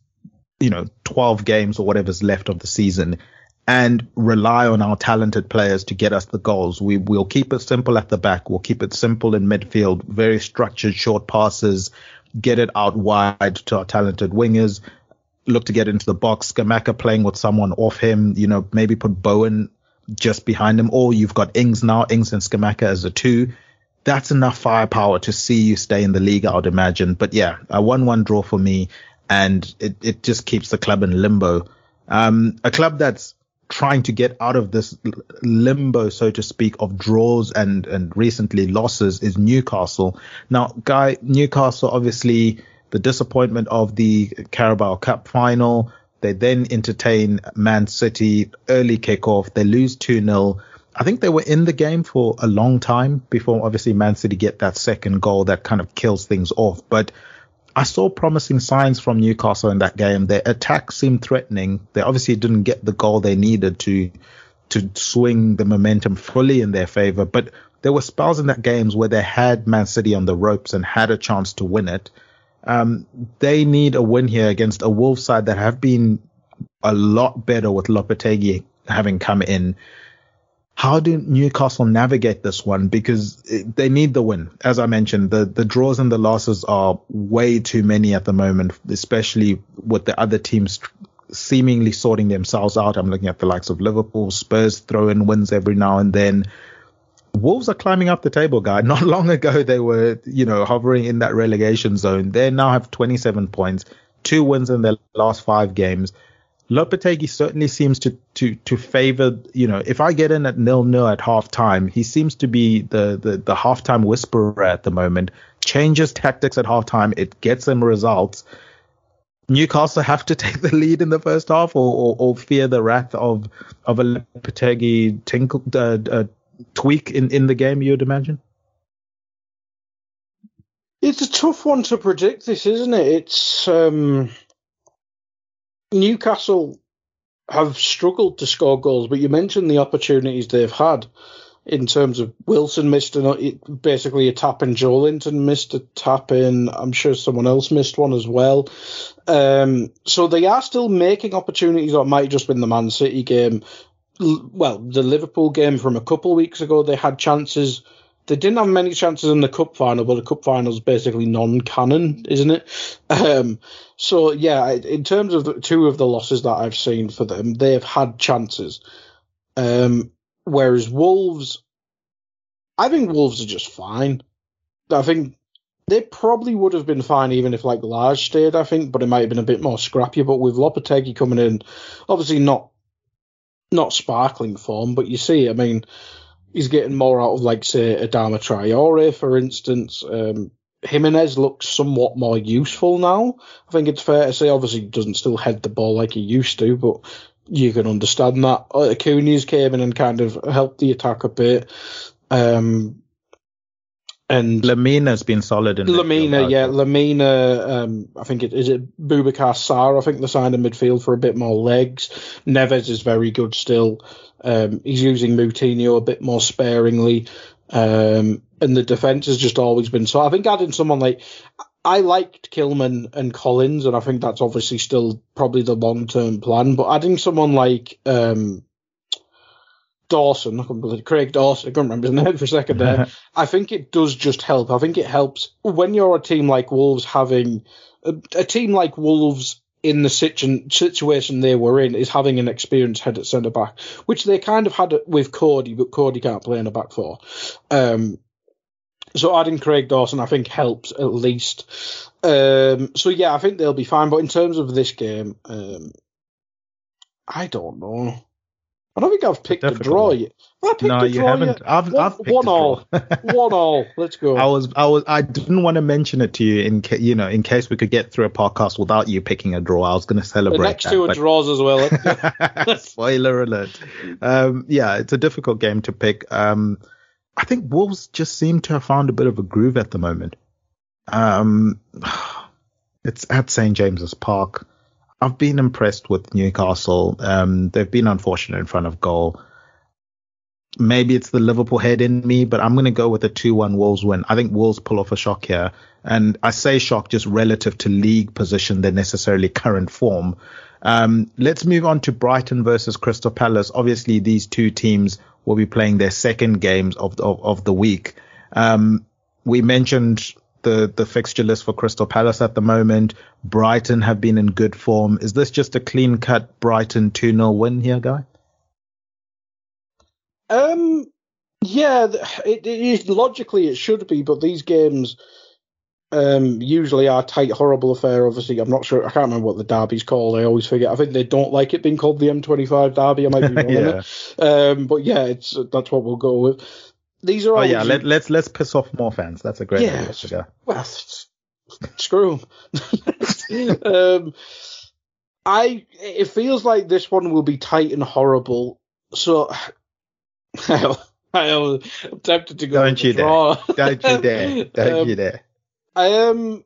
you know, 12 games or whatever's left of the season and rely on our talented players to get us the goals. We will keep it simple at the back. We'll keep it simple in midfield, very structured short passes, get it out wide to our talented wingers, look to get into the box. Scamacca playing with someone off him, you know, maybe put Bowen just behind him, or you've got Ings now, Ings and Scamacca as a two. That's enough firepower to see you stay in the league, I would imagine. But yeah, a 1-1 draw for me, and it, it just keeps the club in limbo. Um, a club that's trying to get out of this limbo, so to speak, of draws and, and recently losses is Newcastle. Now, Guy, Newcastle, obviously the disappointment of the Carabao Cup final. They then entertain Man City early kickoff. They lose 2-0. I think they were in the game for a long time before obviously Man City get that second goal that kind of kills things off. But I saw promising signs from Newcastle in that game. Their attack seemed threatening. They obviously didn't get the goal they needed to to swing the momentum fully in their favor, but there were spells in that games where they had Man City on the ropes and had a chance to win it. Um, they need a win here against a Wolves side that have been a lot better with Lopetegui having come in how do Newcastle navigate this one? Because they need the win. As I mentioned, the, the draws and the losses are way too many at the moment, especially with the other teams seemingly sorting themselves out. I'm looking at the likes of Liverpool, Spurs throw in wins every now and then. Wolves are climbing up the table, guy. (laughs) Not long ago, they were, you know, hovering in that relegation zone. They now have 27 points, two wins in their last five games. Lopetegui certainly seems to, to, to favor, you know, if I get in at nil nil at half time, he seems to be the, the, the halftime whisperer at the moment, changes tactics at half time. It gets him results. Newcastle have to (laughs) take the lead in the first half or, or, or fear the wrath of, of a Lopetegui tinkle, uh, uh, tweak in, in the game, you'd imagine? It's a tough one to predict, this, isn't it? It's, um, Newcastle have struggled to score goals, but you mentioned the opportunities they've had in terms of Wilson missed an, basically a tap in, Joelinton missed a tap in. I'm sure someone else missed one as well. Um, so they are still making opportunities, or it might just been the Man City game. Well, the Liverpool game from a couple weeks ago, they had chances they didn't have many chances in the cup final, but the cup final is basically non-canon, isn't it? (laughs) Um, so yeah, in terms of the, two of the losses that I've seen for them, they've had chances. Um, whereas Wolves, I think Wolves are just fine. I think they probably would have been fine even if like Lage stayed, I think, but it might have been a bit more scrappy. But with Lopetegui coming in, obviously not not sparkling form, but you see, I mean, he's getting more out of like say Adama Traore, for instance. Um, Jimenez looks somewhat more useful now. I think it's fair to say, obviously, he doesn't still head the ball like he used to, but you can understand that. Acunia's came in and kind of helped the attack a bit. Um, and Lemina's been solid in midfield, yeah, hasn't Um, I think it is it Boubacar Sarr. I think they signed in midfield for a bit more legs. Neves is very good still. Um, he's using Moutinho a bit more sparingly. Um, and the defense has just always been so. I think adding someone like I liked Kilman and Collins, and I think that's obviously still probably the long term plan. But adding someone like um, Dawson, believe Craig Dawson, I couldn't remember his name for a second there. (laughs) I think it does just help. I think it helps when you're a team like Wolves having a, a team like Wolves in the situ- situation they were in is having an experienced head at centre back, which they kind of had with Coady, but Coady can't play in a back four. Um, so adding Craig Dawson, I think, helps at least. Um, so yeah, I think they'll be fine. But in terms of this game, um, I don't know. I don't think I've picked a draw one. yet. Have I picked No, a you draw haven't. yet? I've- one, I've picked one all. (laughs) one all. Let's go. I was, I was, I didn't want to mention it to you in, ca- you know, in case we could get through a podcast without you picking a draw. I was going to celebrate. the next that, two are but- draws as well. (laughs) (laughs) Spoiler alert. Um, yeah, it's a difficult game to pick. Um, I think Wolves just seem to have found a bit of a groove at the moment. Um, (sighs) it's at St James's Park. I've been impressed with Newcastle. Um, they've been unfortunate in front of goal. Maybe it's the Liverpool head in me, but I'm going to go with a 2-1 Wolves win. I think Wolves pull off a shock here. And I say shock just relative to league position than necessarily current form. Um, let's move on to Brighton versus Crystal Palace. Obviously, these two teams will be playing their second games of, of, of the week. Um, we mentioned the, the fixture list for Crystal Palace at the moment. Brighton have been in good form. Is this just a clean cut Brighton 2-0 win here, guy? Um, yeah, it, it logically it should be, but these games um usually are tight, horrible affair. Obviously, I'm not sure. I can't remember what the derby's called. I always forget. I think they don't like it being called the M25 derby. I might be (laughs) wrong on Yeah. it. Um, but yeah, it's that's what we'll go with. These are all Oh yeah, let, let's let's piss off more fans. That's a great Yeah. idea. Sugar. well, screw 'em. (laughs) um, I it feels like this one will be tight and horrible. So I, am tempted to go Don't you dare. Don't you dare. (laughs) Don't Um, you dare. Um,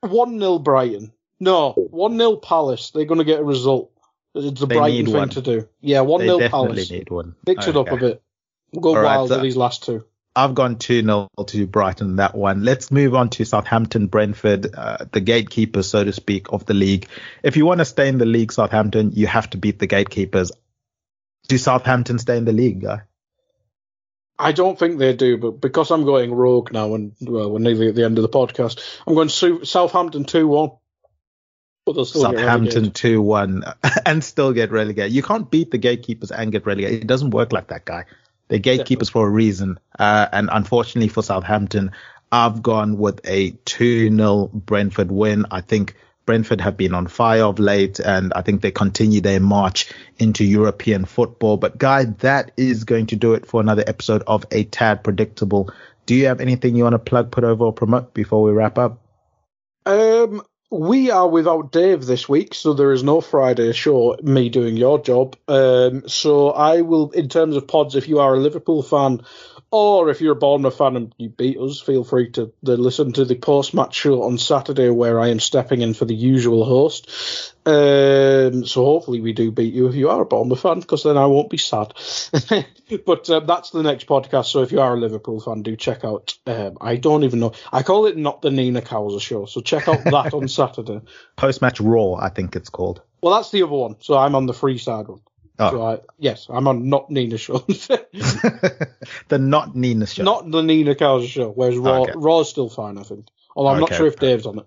one 0 Brighton. No, one 0 Palace. They're going to get a result. It's the They Brighton thing one. to do. Yeah, one They 0 definitely Palace. need one. Mix it up a bit. We'll go All right, wild so- with these last two. I've gone 2 0 to Brighton that one. Let's move on to Southampton, Brentford, uh, the gatekeepers, so to speak, of the league. If you want to stay in the league, Southampton, you have to beat the gatekeepers. Do Southampton stay in the league, guy? I don't think they do, but because I'm going rogue now, and well, we're nearly at the end of the podcast, I'm going Su- Southampton two one. But they'll still get Southampton 2 1 (laughs) and still get relegated. You can't beat the gatekeepers and get relegated. It doesn't work like that, guy. They're gatekeepers for a reason. Uh, and unfortunately for Southampton, I've gone with a 2 0 Brentford win. I think Brentford have been on fire of late, and I think they continue their march into European football. But, Guy, that is going to do it for another episode of A Tad Predictable. Do you have anything you want to plug, put over, or promote before we wrap up? Um, we are without Dave this week, so there is no Friday show. Me doing your job. Um, so I will, in terms of pods, if you are a Liverpool fan, or if you're a Bournemouth fan and you beat us, feel free to, to listen to the post-match show on Saturday, where I am stepping in for the usual host. Um, so hopefully we do beat you if you are a Bournemouth fan, because then I won't be sad. (laughs) but um, that's the next podcast. So if you are a Liverpool fan, do check out. Um, I don't even know. I call it not the Nina Kauser show. So check out that on (laughs) Saturday. Post match Raw, I think it's called. Well, that's the other one. So I'm on the free side one. Oh. So I, yes, I'm on not Nina show, (laughs) the not Nina show. not the Nina Kauser show. Whereas Raw, Okay. Raw's still fine, I think. Although I'm not sure if Dave's on it.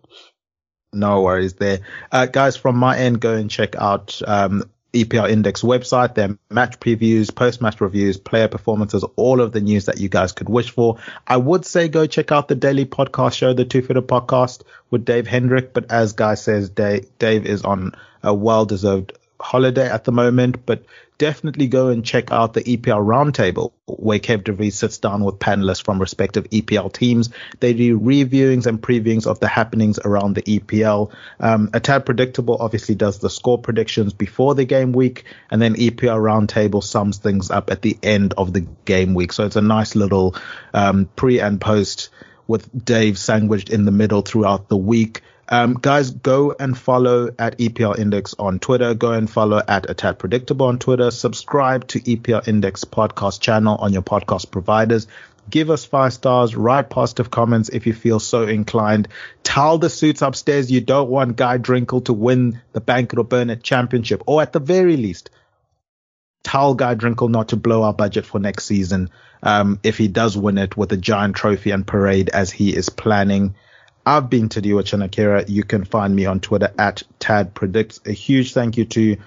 No worries there. Uh, guys, from my end, go and check out um, EPL Index website, their match previews, post-match reviews, player performances, all of the news that you guys could wish for. I would say go check out the daily podcast show, the Two Footer Podcast with Dave Hendrick, but as Guy says, Dave, Dave is on a well-deserved holiday at the moment, but definitely go and check out the EPL roundtable where Kev DeVries sits down with panelists from respective EPL teams. They do reviewings and previewings of the happenings around the EPL. Um, a tad predictable obviously does the score predictions before the game week, and then EPL roundtable sums things up at the end of the game week. So it's a nice little um, pre and post with Dave sandwiched in the middle throughout the week. Um, guys, go and follow at EPL Index on Twitter. Go and follow at A Tad Predictable on Twitter. Subscribe to EPL Index podcast channel on your podcast providers. Give us five stars. Write positive comments if you feel so inclined. Tell the suits upstairs you don't want Guy Drinkle to win the Bank or Burn It Championship, or at the very least, tell Guy Drinkle not to blow our budget for next season um, if he does win it with a giant trophy and parade as he is planning. I've been Tadiwa Chanakira. You can find me on Twitter at Tad Predicts. A huge thank you to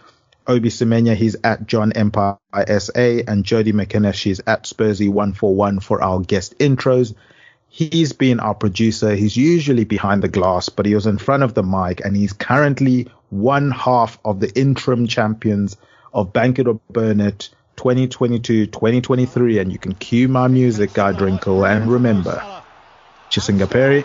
Obi Semenya. He's at John Empire SA and Jody McInnes. She's at Spursy141 for our guest intros. He's been our producer. He's usually behind the glass, but he was in front of the mic and he's currently one half of the interim champions of Bank It or Burn It 2022 2023. And you can cue my music, Guy Drinkle. And remember, Chisinga Perry,